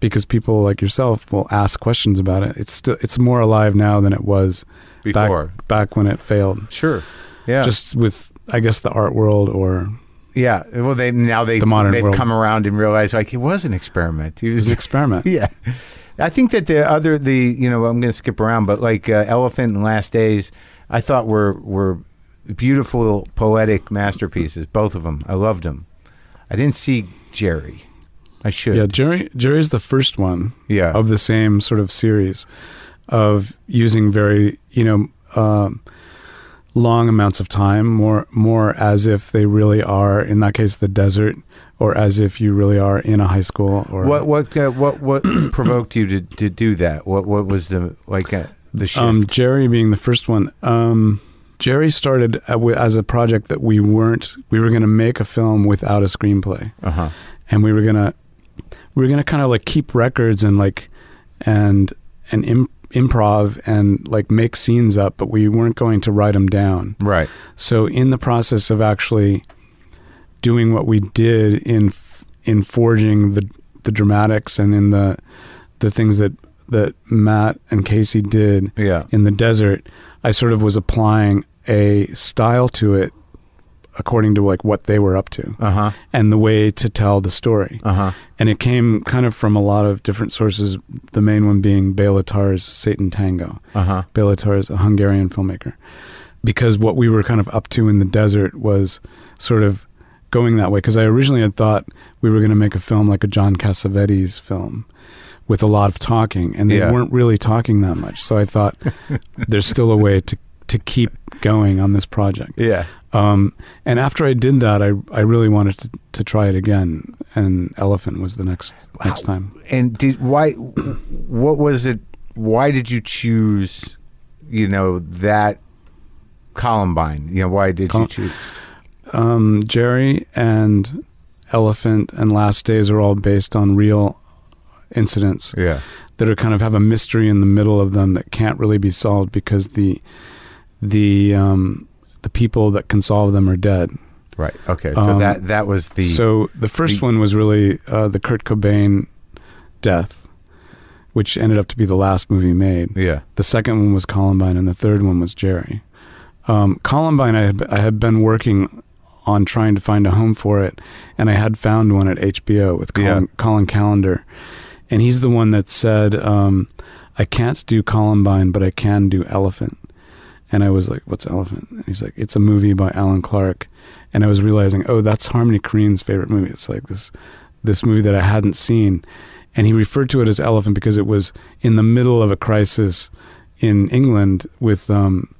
because people like yourself will ask questions about it. It's still it's more alive now than it was Before. back back when it failed. Sure. Yeah. Just with I guess the art world or yeah. Well, they now they The modern they've world. come around and realized like it was an experiment. It was was an experiment. *laughs* yeah. I think that the other the you know I'm going to skip around, but like uh, Elephant and Last Days, I thought were were beautiful poetic masterpieces. Both of them. I loved them. I didn't see Gerry. I should. Yeah, Gerry Gerry's the first one. Yeah. Of the same sort of series of using very, you know, um, long amounts of time, more more as if they really are in that case the desert or as if you really are in a high school or What what uh, what what *clears throat* provoked you to, to do that? What what was the like uh, the shift? um, Gerry being the first one. Um, Gerry started uh, as a project that we weren't we were going to make a film without a screenplay. uh huh. and we were gonna we were gonna kind of like keep records and like and and Im- improv and like make scenes up, but we weren't going to write them down. Right. So in the process of actually doing what we did in f- in forging the the dramatics and in the the things that that Matt and Casey did Yeah. in the desert, I sort of was applying a style to it according to like what they were up to Uh huh. and the way to tell the story. Uh huh. And it came kind of from a lot of different sources, the main one being Béla Tarr's Satan Tango. Uh huh. Belatar is a Hungarian filmmaker. Because what we were kind of up to in the desert was sort of going that way. Because I originally had thought we were going to make a film like a John Cassavetes film with a lot of talking, and they Yeah. weren't really talking that much. So I thought *laughs* there's still a way to to keep going on this project. Yeah. Um, and after I did that, I I really wanted to, to try it again, and Elephant was the next next time. And did why? What was it? Why did you choose? You know that Columbine. You know why did Col- you choose? Um, Gerry and Elephant and Last Days are all based on real incidents Yeah. that are kind of have a mystery in the middle of them that can't really be solved because the the um, the people that can solve them are dead. Right. Okay. So Um, that that was the so the first the- one was really uh, the Kurt Cobain death, which ended up to be the last movie made. yeah. The second one was Columbine, and the third one was Gerry. Um, Columbine, I had, I had been working on trying to find a home for it, and I had found one at HBO with Colin, Yeah. Colin Callender, and he's the one that said, um, "I can't do Columbine, but I can do Elephant." And I was like, "What's Elephant?" And he's like, "It's a movie by Alan Clarke." And I was realizing, oh, that's Harmony Korine's favorite movie. It's like this this movie that I hadn't seen, and he referred to it as Elephant because it was in the middle of a crisis in England with um,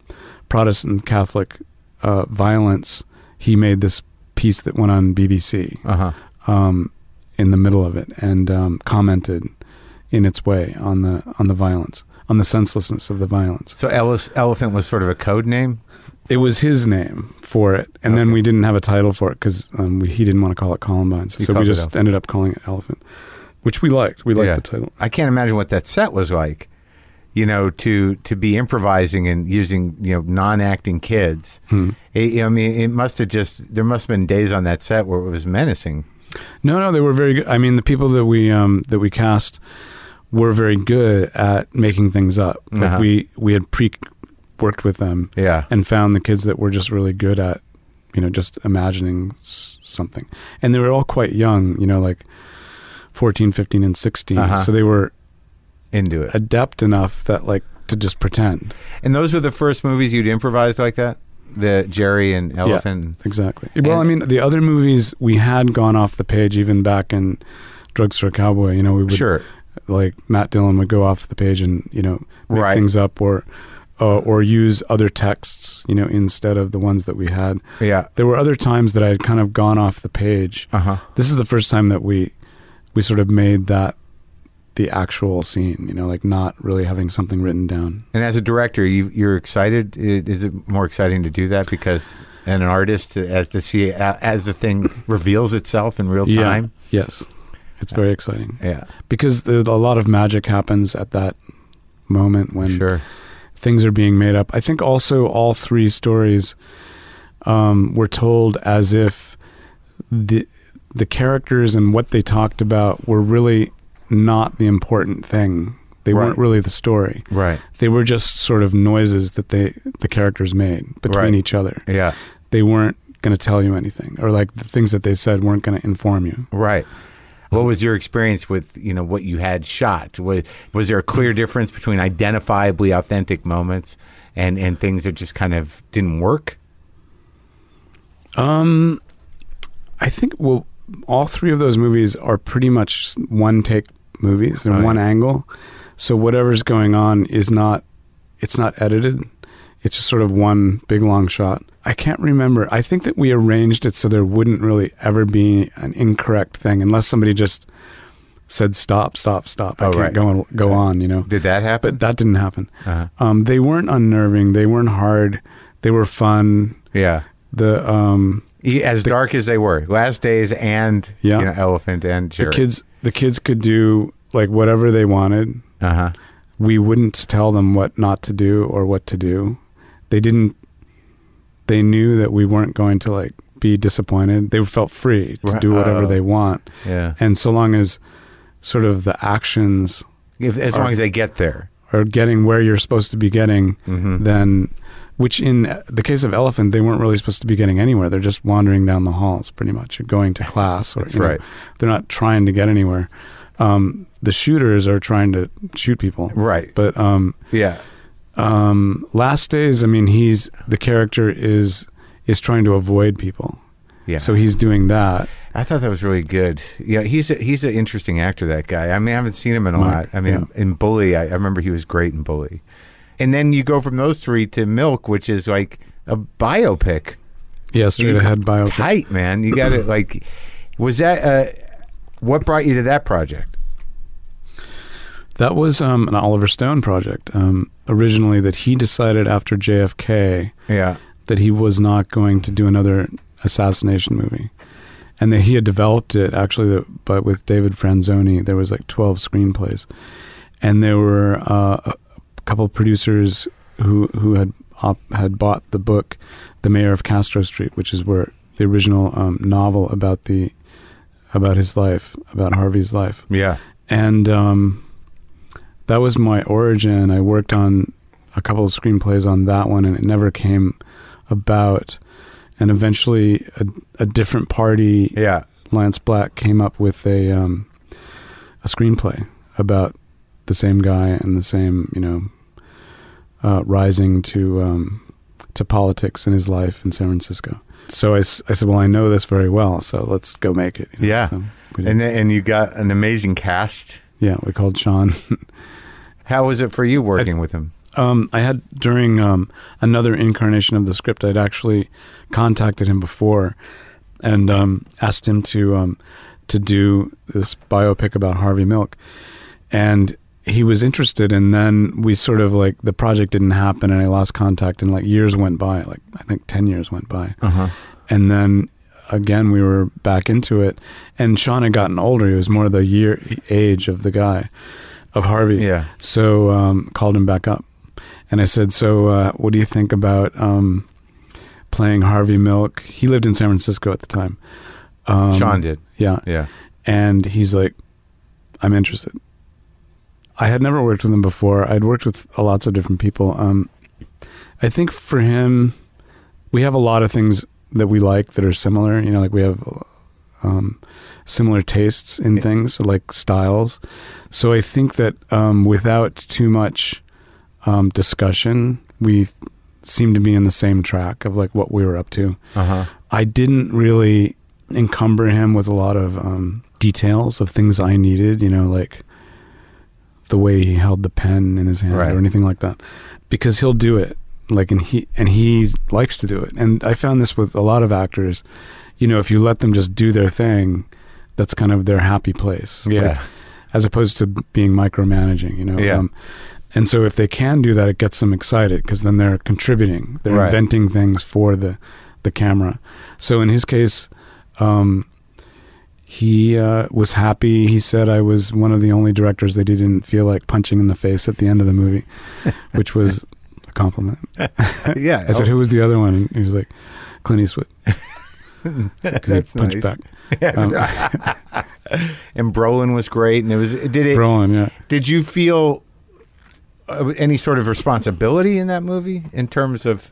Protestant Catholic uh, violence. He made this piece that went on BBC Uh huh. um, in the middle of it and um, commented in its way on the on the violence, on the senselessness of the violence. So Ellis, Elephant was sort of a code name. It was his name for it, and then we didn't have a title for it because um, he didn't want to call it Columbine, so, You we just ended up calling it Elephant, which we liked. We liked Yeah. the title. I can't imagine what that set was like. You know, to to be improvising and using you know non-acting kids. Hmm. It, I mean, it must have just there must have been days on that set where it was menacing. No, no, they were very good. I mean, the people that we um, that we cast were very good at making things up. Like Uh-huh. we we had pre worked with them Yeah. and found the kids that were just really good at you know just imagining s- something, and they were all quite young. You know, like 14, 15, and 16 Uh-huh. So they were Into it. adept enough that like to just pretend. And those were the first movies you'd improvised like that? The Gerry and Elephant. Exactly. Well, I mean, the other movies we had gone off the page even back in Drugstore Cowboy. You know, we would Sure. Like Matt Dillon would go off the page and you know make Right. things up or uh, or use other texts. You know, instead of the ones that we had. Yeah. There were other times that I had kind of gone off the page. Uh huh. This is the first time that we we sort of made that the actual scene. You know, like not really having something written down. And as a director, you, you're excited. Is it more exciting to do that because, and an artist, as to see as the thing reveals itself in real time? Yeah. Yes. It's very exciting Yeah. because a lot of magic happens at that moment when Sure. things are being made up. I think also all three stories um, were told as if the the characters and what they talked about were really not the important thing. They Right. weren't really the story. Right. They were just sort of noises that they the characters made between Right. each other. Yeah. They weren't going to tell you anything, or like the things that they said weren't going to inform you. Right. What was your experience with you know what you had shot? Was was there a clear difference between identifiably authentic moments and and things that just kind of didn't work? Um, I think well, all three of those movies are pretty much one take movies. They're Oh, one yeah. angle, so whatever's going on is not it's not edited. It's just sort of one big long shot. I can't remember. I think that we arranged it so there wouldn't really ever be an incorrect thing unless somebody just said stop, stop, stop. I Oh, can't right. go on, go on. You know, Did that happen? but that didn't happen. Uh-huh. Um, they weren't unnerving. They weren't hard. They were fun. yeah. The um, As dark as they were, Last Days and Yeah. you know Elephant and Gerry. the kids the kids could do like whatever they wanted Uh huh. we wouldn't tell them what not to do or what to do they didn't they knew that we weren't going to like be disappointed they felt free to Right. do whatever Oh. they want Yeah. and so long as sort of the actions If, as long as they get there. or getting where you're supposed to be getting Mhm. then which in the case of elephant they weren't really supposed to be getting anywhere they're just wandering down the halls pretty much going to class or That's you know, right. they're not trying to get anywhere um, the shooters are trying to shoot people Right. but um, Yeah. Um, last days i mean he's the character is is trying to avoid people Yeah. so he's doing that I thought that was really good. Yeah, he's a, he's an interesting actor. That guy. I mean, I haven't seen him in a Mike, lot. I mean, yeah. in Bully, I, I remember he was great in Bully, and then you go from those three to Milk, which is like a biopic. Yeah, straight ahead biopic. Tight, man. You got it. *clears throat* Like, was that uh, what brought you to that project? That was um, an Oliver Stone project. Um, originally, that he decided after JFK Yeah. that he was not going to do another assassination movie, and that he had developed it actually. But with David Franzoni, there was like twelve screenplays, and there were uh, a couple of producers who who had op- had bought the book, "The Mayor of Castro Street," which is where the original um, novel about the about his life, about Harvey's life Yeah. and um, that was my origin. I worked on a couple of screenplays on that one, and it never came about. And eventually, a, a different party, Yeah. Lance Black, came up with a um, a screenplay about the same guy and the same, you know, uh, rising to um, to politics in his life in San Francisco. So I said, well, I know this very well, so let's go make it. you know. Yeah. So. And and you got an amazing cast. yeah, we called Sean. *laughs* How was it for you working with him? Um, I had during um, another incarnation of the script, I'd actually contacted him before and um, asked him to um, to do this biopic about Harvey Milk, and he was interested. And then we sort of like the project didn't happen, and I lost contact. And like years went by, like I think ten years went by, Uh-huh. and then again we were back into it. And Sean had gotten older; he was more the year age of the guy of Harvey. Yeah. So um, called him back up, and I said, "So, uh, what do you think about um, playing Harvey Milk?" He lived in San Francisco at the time. Um, Sean did. yeah, Yeah. and he's like, "I'm interested." I had never worked with him before. I'd worked with lots of different people. Um, I think for him, we have a lot of things that we like that are similar. You know, like we have um, similar tastes in things, like styles. So I think that um, without too much um, discussion, we th- seem to be in the same track of like what we were up to. Uh-huh. I didn't really encumber him with a lot of um, details of things I needed, you know, like the way he held the pen in his hand Right. or anything like that, because he'll do it. Like, and he and he likes to do it. And I found this with a lot of actors. You know, if you let them just do their thing, that's kind of their happy place. Yeah. Like, as opposed to being micromanaging. You know. Yeah. Um, and so if they can do that, it gets them excited because then they're contributing. They're Right. inventing things for the the camera. So in his case, um, he uh, was happy. He said I was one of the only directors that he didn't feel like punching in the face at the end of the movie, *laughs* which was a compliment. *laughs* yeah. I said, "Who was the other one?" And he was like, "Clint Eastwood." *laughs* 'Cause That's he punched nice. back. *laughs* Um, *laughs* and Brolin was great, and it was. Did it? Brolin, yeah. Did you feel uh, any sort of responsibility in that movie in terms of,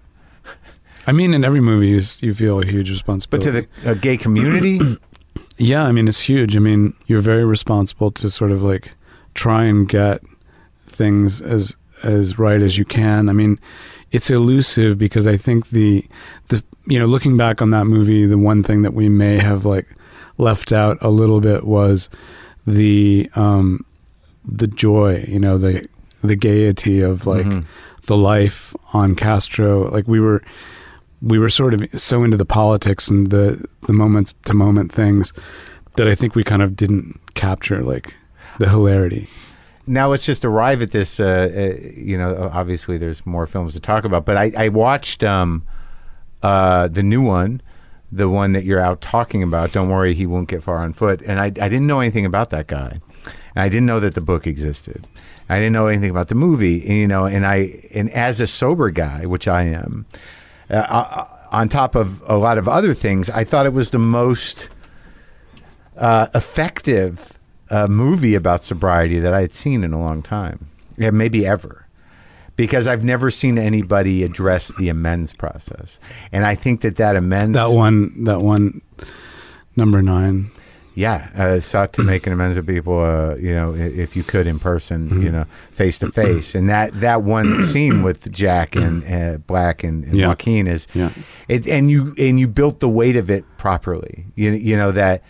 I mean, in every movie, you, you feel a huge responsibility. but to the uh, gay community? *clears throat* Yeah, I mean it's huge. I mean, you're very responsible to sort of like try and get things as as right as you can. I mean, it's elusive because I think the the you know, looking back on that movie, the one thing that we may have like left out a little bit was the um the joy, you know, the the gaiety of like Mhm. the life on Castro. Like we were we were sort of so into the politics and the the moment to moment things that I think we kind of didn't capture like the hilarity. now let's just arrive at this. Uh, uh, you know, obviously there's more films to talk about, but I, I watched um, uh, the new one, the one that you're out talking about. Don't worry, he won't get far on foot. And I, I didn't know anything about that guy. And I didn't know that the book existed. I didn't know anything about the movie. And, you know, and I and as a sober guy, which I am, uh, uh, on top of a lot of other things, I thought it was the most uh, effective uh, movie about sobriety that I had seen in a long time. Yeah, maybe ever. Because I've never seen anybody address the amends process, and I think that that amends That one that one number 9. yeah, uh, sought to make an amends with people, uh, you know, if you could in person, you know, face to face, and that that one *coughs* scene with Jack and uh, Black and, and Yeah. Joaquin is, Yeah. it, and you and you built the weight of it properly. You you know that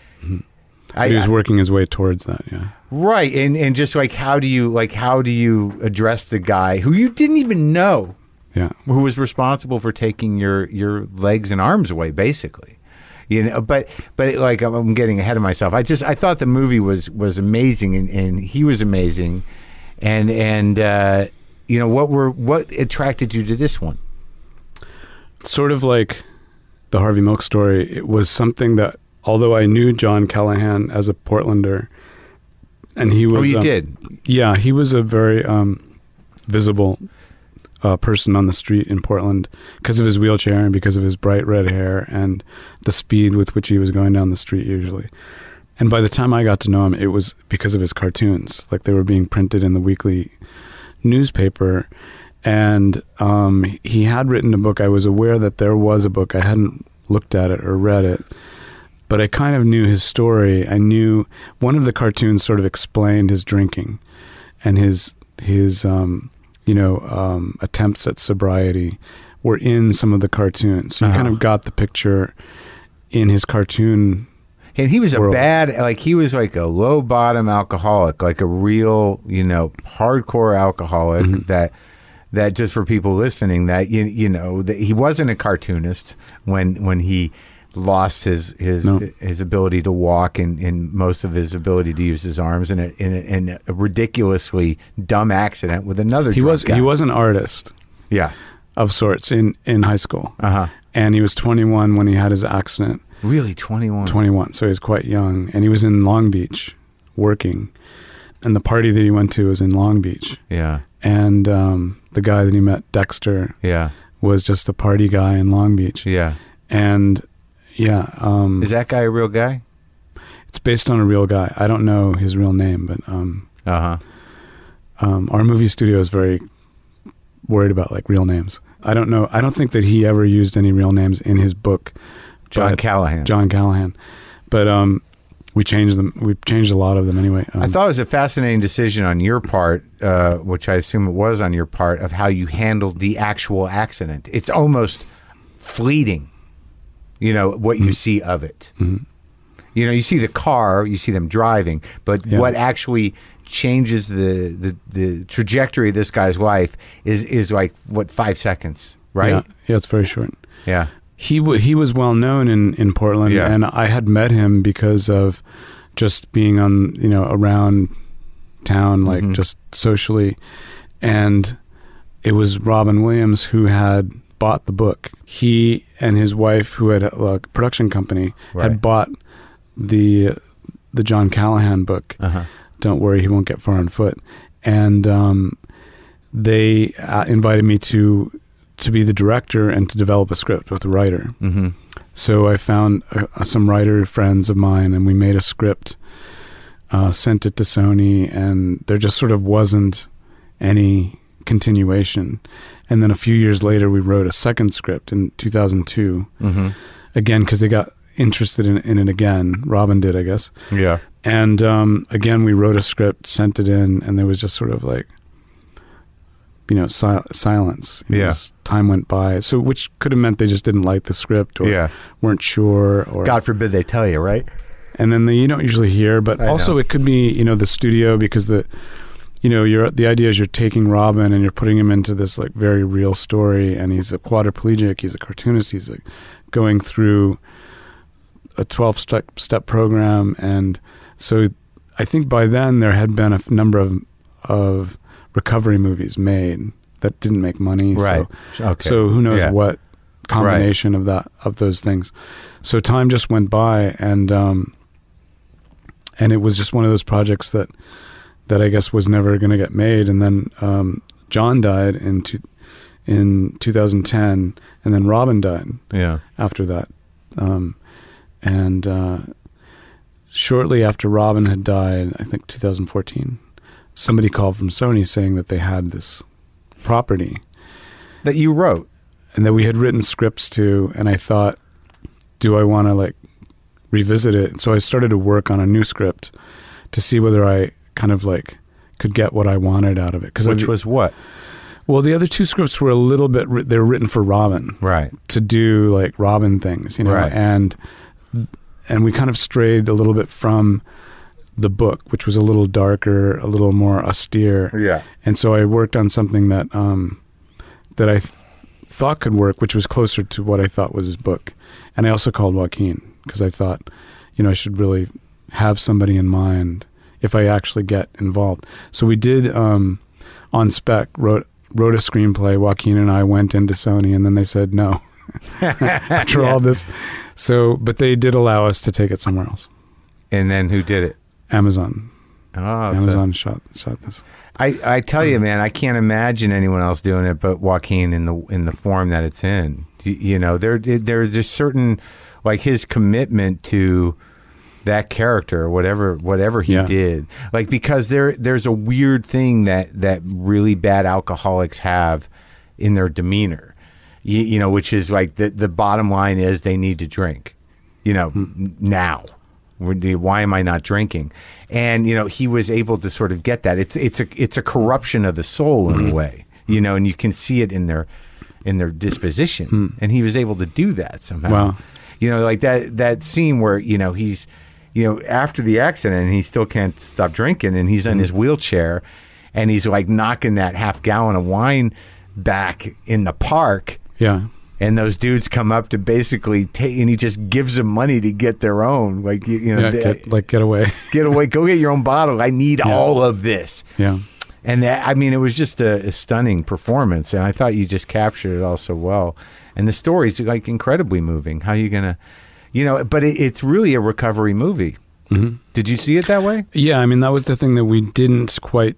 I, he was working his way towards that. Yeah. right, and and just like how do you like how do you address the guy who you didn't even know Yeah. who was responsible for taking your your legs and arms away, basically. You know, but but like I'm- I'm getting ahead of myself. I just I thought the movie was was amazing, and, and he was amazing, and and uh, you know what were what attracted you to this one? Sort of like the Harvey Milk story. It was something that, although I knew John Callahan as a Portlander, and he was. oh, you um, did. Yeah, he was a very um, visible uh, person on the street in Portland because of his wheelchair and because of his bright red hair and the speed with which he was going down the street usually. And by the time I got to know him, it was because of his cartoons. Like they were being printed in the weekly newspaper. And um, he had written a book. I was aware that there was a book. I hadn't looked at it or read it but I kind of knew his story. I knew one of the cartoons sort of explained his drinking and his his um, you know um, attempts at sobriety were in some of the cartoons. So you kind Uh-huh. of got the picture in his cartoon. And he was a world. bad, like he was like a low bottom alcoholic, like a real, you know, hardcore alcoholic. Mm-hmm. That that just for people listening, that you you know, that he wasn't a cartoonist when when he lost his his No. his ability to walk and, and most of his ability to use his arms in a, in a, in a ridiculously dumb accident with another. He was guy. he was an artist yeah of sorts in in high school, uh huh and he was 21 when he had his accident. really twenty one 21, so he was quite young, and he was in Long Beach working, and the party that he went to was in Long Beach. yeah and um, the guy that he met, Dexter, yeah was just a party guy in Long Beach. yeah And yeah, um, is that guy a real guy? it's based on a real guy. I don't know his real name, but um, Uh huh um, our movie studio is very worried about like real names. I don't know. I don't think that he ever used any real names in his book. John but- Callahan. John Callahan, but um, we changed them. We changed a lot of them anyway. Um, I thought it was a fascinating decision on your part, uh, which I assume it was on your part, of how you handled the actual accident. It's almost fleeting, you know, what Mm-hmm. you see of it. You know, you see the car, you see them driving, but Yeah. what actually changes the, the, the trajectory of this guy's life is, is like, what, five seconds, right? Yeah, yeah, it's very short. Yeah. he w- he was well known in in Portland, Yeah. and I had met him because of just being on you know around town, like Mm-hmm. just socially, and it was Robin Williams who had bought the book. He and his wife, who had a production company, Right. had bought the the John Callahan book. Uh-huh. Don't worry, he won't get far on foot, and um, they uh, invited me to to be the director and to develop a script with a writer. Mm-hmm. So I found uh, some writer friends of mine, and we made a script, uh, sent it to Sony, and there just sort of wasn't any continuation. And then a few years later, we wrote a second script in 2002, Mm-hmm. again because they got interested in, in it again. Robin did, I guess. Yeah. And um, again, we wrote a script, sent it in, and there was just sort of like, you know, sil- silence. You Yeah. just time went by. So, which could have meant they just didn't like the script or Yeah. weren't sure. Or God forbid they tell you, right? and then the, you don't usually hear. But I also, know. it could be you know the studio because the, you know, you're the idea is you're taking Robin and you're putting him into this like very real story, and he's a quadriplegic. He's a cartoonist. He's like going through a 12 step step program and so I think by then there had been a f- number of of recovery movies made that didn't make money Right. so Okay. so who knows Yeah. what combination of that of those things so time just went by and um and it was just one of those projects that that I guess was never going to get made and then um John died in two, in 2010 and then Robin died Yeah. after that. Um, and uh, shortly after Robin had died, I think 2014, somebody called from Sony saying that they had this property That you wrote. and that we had written scripts to. And I thought, do I want to like revisit it? So I started to work on a new script to see whether I kind of like could get what I wanted out of it. Because Which was what? well, the other two scripts were a little bit. They were written for Robin. Right. to do like Robin things, you know, Right. and and we kind of strayed a little bit from the book, which was a little darker, a little more austere. Yeah. And so I worked on something that um, that I th- thought could work, which was closer to what I thought was his book. And I also called Joaquin because I thought, you know, I should really have somebody in mind if I actually get involved. So we did um, on spec wrote wrote a screenplay. Joaquin and I went into Sony, and then they said no *laughs* *laughs* after all this. So, but they did allow us to take it somewhere else. And then who did it? Amazon. Oh, so- Amazon shot shot this. I, I tell you, man, I can't imagine anyone else doing it but Joaquin in the in the form that it's in. You, you know, there there's a certain like his commitment to that character, whatever whatever he Yeah. did, like because there there's a weird thing that that really bad alcoholics have in their demeanor, you, you know, which is like the the bottom line is they need to drink, you know, hmm. n- now. Why am I not drinking? And you know, he was able to sort of get that. It's it's a it's a corruption of the soul in a hmm. way, you know, and you can see it in their in their disposition. Hmm. And he was able to do that somehow. Wow. You know, like that that scene where you know he's you know after the accident he still can't stop drinking and he's in mm. his wheelchair and he's like knocking that half gallon of wine back in the park Yeah. and those dudes come up to basically take and he just gives them money to get their own like you, you know Yeah. they- Get, like get away. *laughs* get away go get your own bottle i need all of this Yeah. and that, i mean it was just a, a stunning performance and i thought you just captured it all so well and the story's like incredibly moving how are you gonna you know but it, it's really a recovery movie Mm-hmm. did you see it that way Yeah, I mean that was the thing that we didn't quite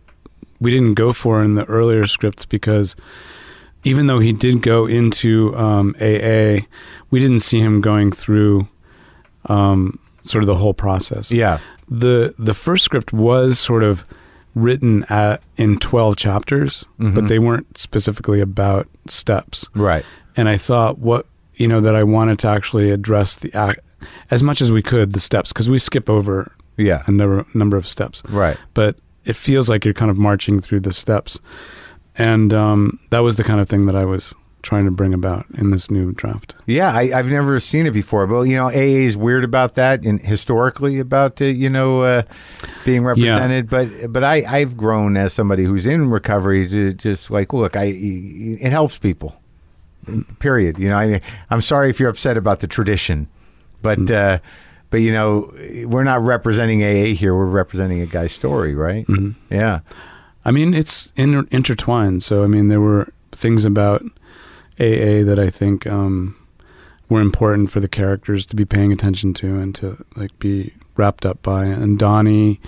we didn't go for in the earlier scripts because even though he did go into um, AA, we didn't see him going through um, sort of the whole process. yeah the The first script was sort of written at in twelve chapters, but they weren't specifically about steps. right And I thought what you know that I wanted to actually address the act as much as we could the steps because we skip over yeah a number number of steps. right But it feels like you're kind of marching through the steps, and um, that was the kind of thing that I was trying to bring about in this new draft. Yeah, I, I've never seen it before, but you know, AA is weird about that, and historically about uh, you know uh, being represented. But but I I've grown as somebody who's in recovery to just like look, I it helps people. Period. You know, I I'm sorry if you're upset about the tradition, but uh, but you know, we're not representing AA here. We're representing a guy's story, right? Mm-hmm. Yeah. I mean, it's inter- intertwined. So I mean, there were things about AA that I think um, were important for the characters to be paying attention to and to like be wrapped up by. And Donnie,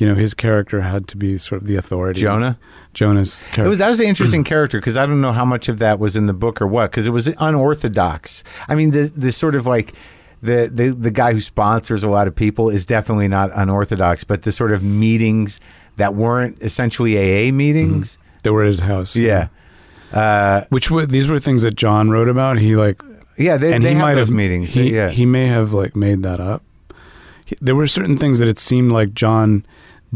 you know, his character had to be sort of the authority. Jonah? Jonah's character. was, that was an interesting character because I don't know how much of that was in the book or what because it was unorthodox. I mean, the the sort of like the, the the guy who sponsors a lot of people is definitely not unorthodox, but the sort of meetings that weren't essentially AA meetings. they were at his house. Yeah, uh, Which were these were things that John wrote about. He like yeah, they, and they he might those have meetings. He, yeah, he may have like made that up. He, there were certain things that it seemed like John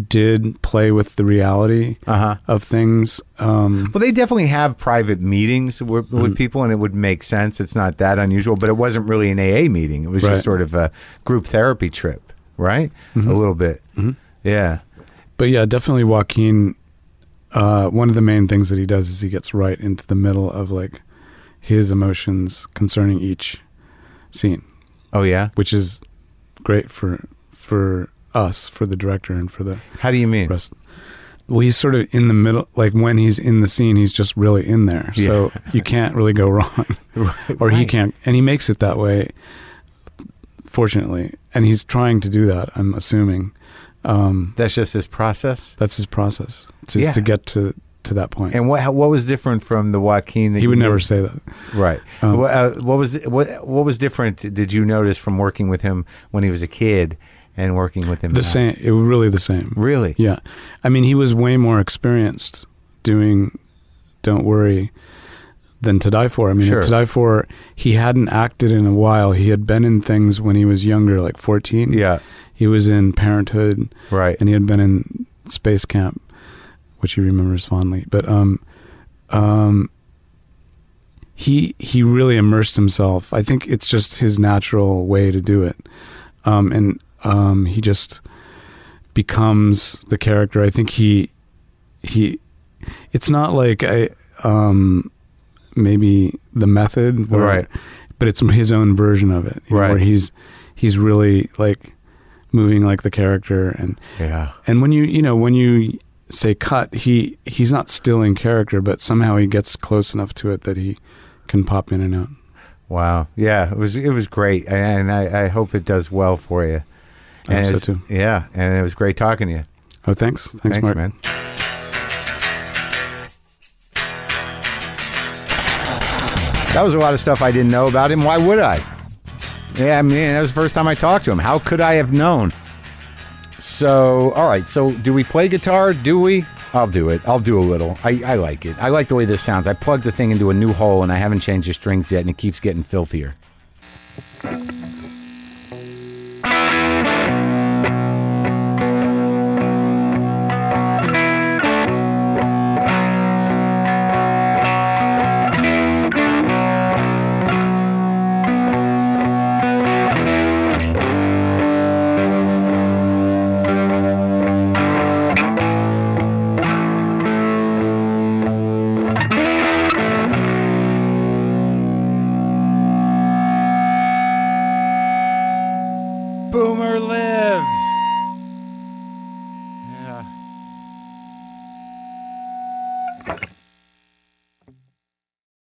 did play with the reality Uh-huh. of things. Um, Well, they definitely have private meetings with, Mm-hmm. people, and it would make sense. It's not that unusual, but it wasn't really an AA meeting. It was Right. just sort of a group therapy trip, right? Mm-hmm. A little bit. Yeah. but yeah, definitely Joaquin. Uh, one of the main things that he does is he gets right into the middle of like his emotions concerning each scene, Oh, yeah. which is great for for us, for the director, and for the How do you mean? rest. Well, he's sort of in the middle. Like when he's in the scene, he's just really in there. So you can't really go wrong, *laughs* or he can't. And he makes it that way. Fortunately, and he's trying to do that. I'm assuming um, That's just his process. that's his process. It's just Yeah. to get to to that point. And what how, what was different from the Joaquin that he would never knew? say that. right? Um, what, uh, what was what what was different? Did you notice from working with him when he was a kid and working with him The now? same. It was really the same. Really? Yeah, I mean, he was way more experienced doing "Don't Worry" than "To Die For." I mean, Sure. "To Die For," he hadn't acted in a while. He had been in things when he was younger, like fourteen. Yeah. he was in Parenthood, Right. and he had been in Space Camp, which he remembers fondly. But um, um, he he really immersed himself. I think it's just his natural way to do it. um, and um, he just becomes the character. I think he he. It's not like I um, maybe the method, where, Right. But it's his own version of it, you know, Right. Where he's he's really like moving like the character, and Yeah. and when you you know when you say cut, he he's not still in character, but somehow he gets close enough to it that he can pop in and out. Wow. Yeah, it was it was great, and I, I hope it does well for you. I And hope so too. Yeah, and it was great talking to you. Oh, thanks, thanks, Thanks, Marc. man. That was a lot of stuff I didn't know about him. Why would I? Yeah, I mean, that was the first time I talked to him. How could I have known? So, all right. So, do we play guitar? Do we? I'll do it. I'll do a little. I, I like it. I like the way this sounds. I plugged the thing into a new hole and I haven't changed the strings yet, and it keeps getting filthier.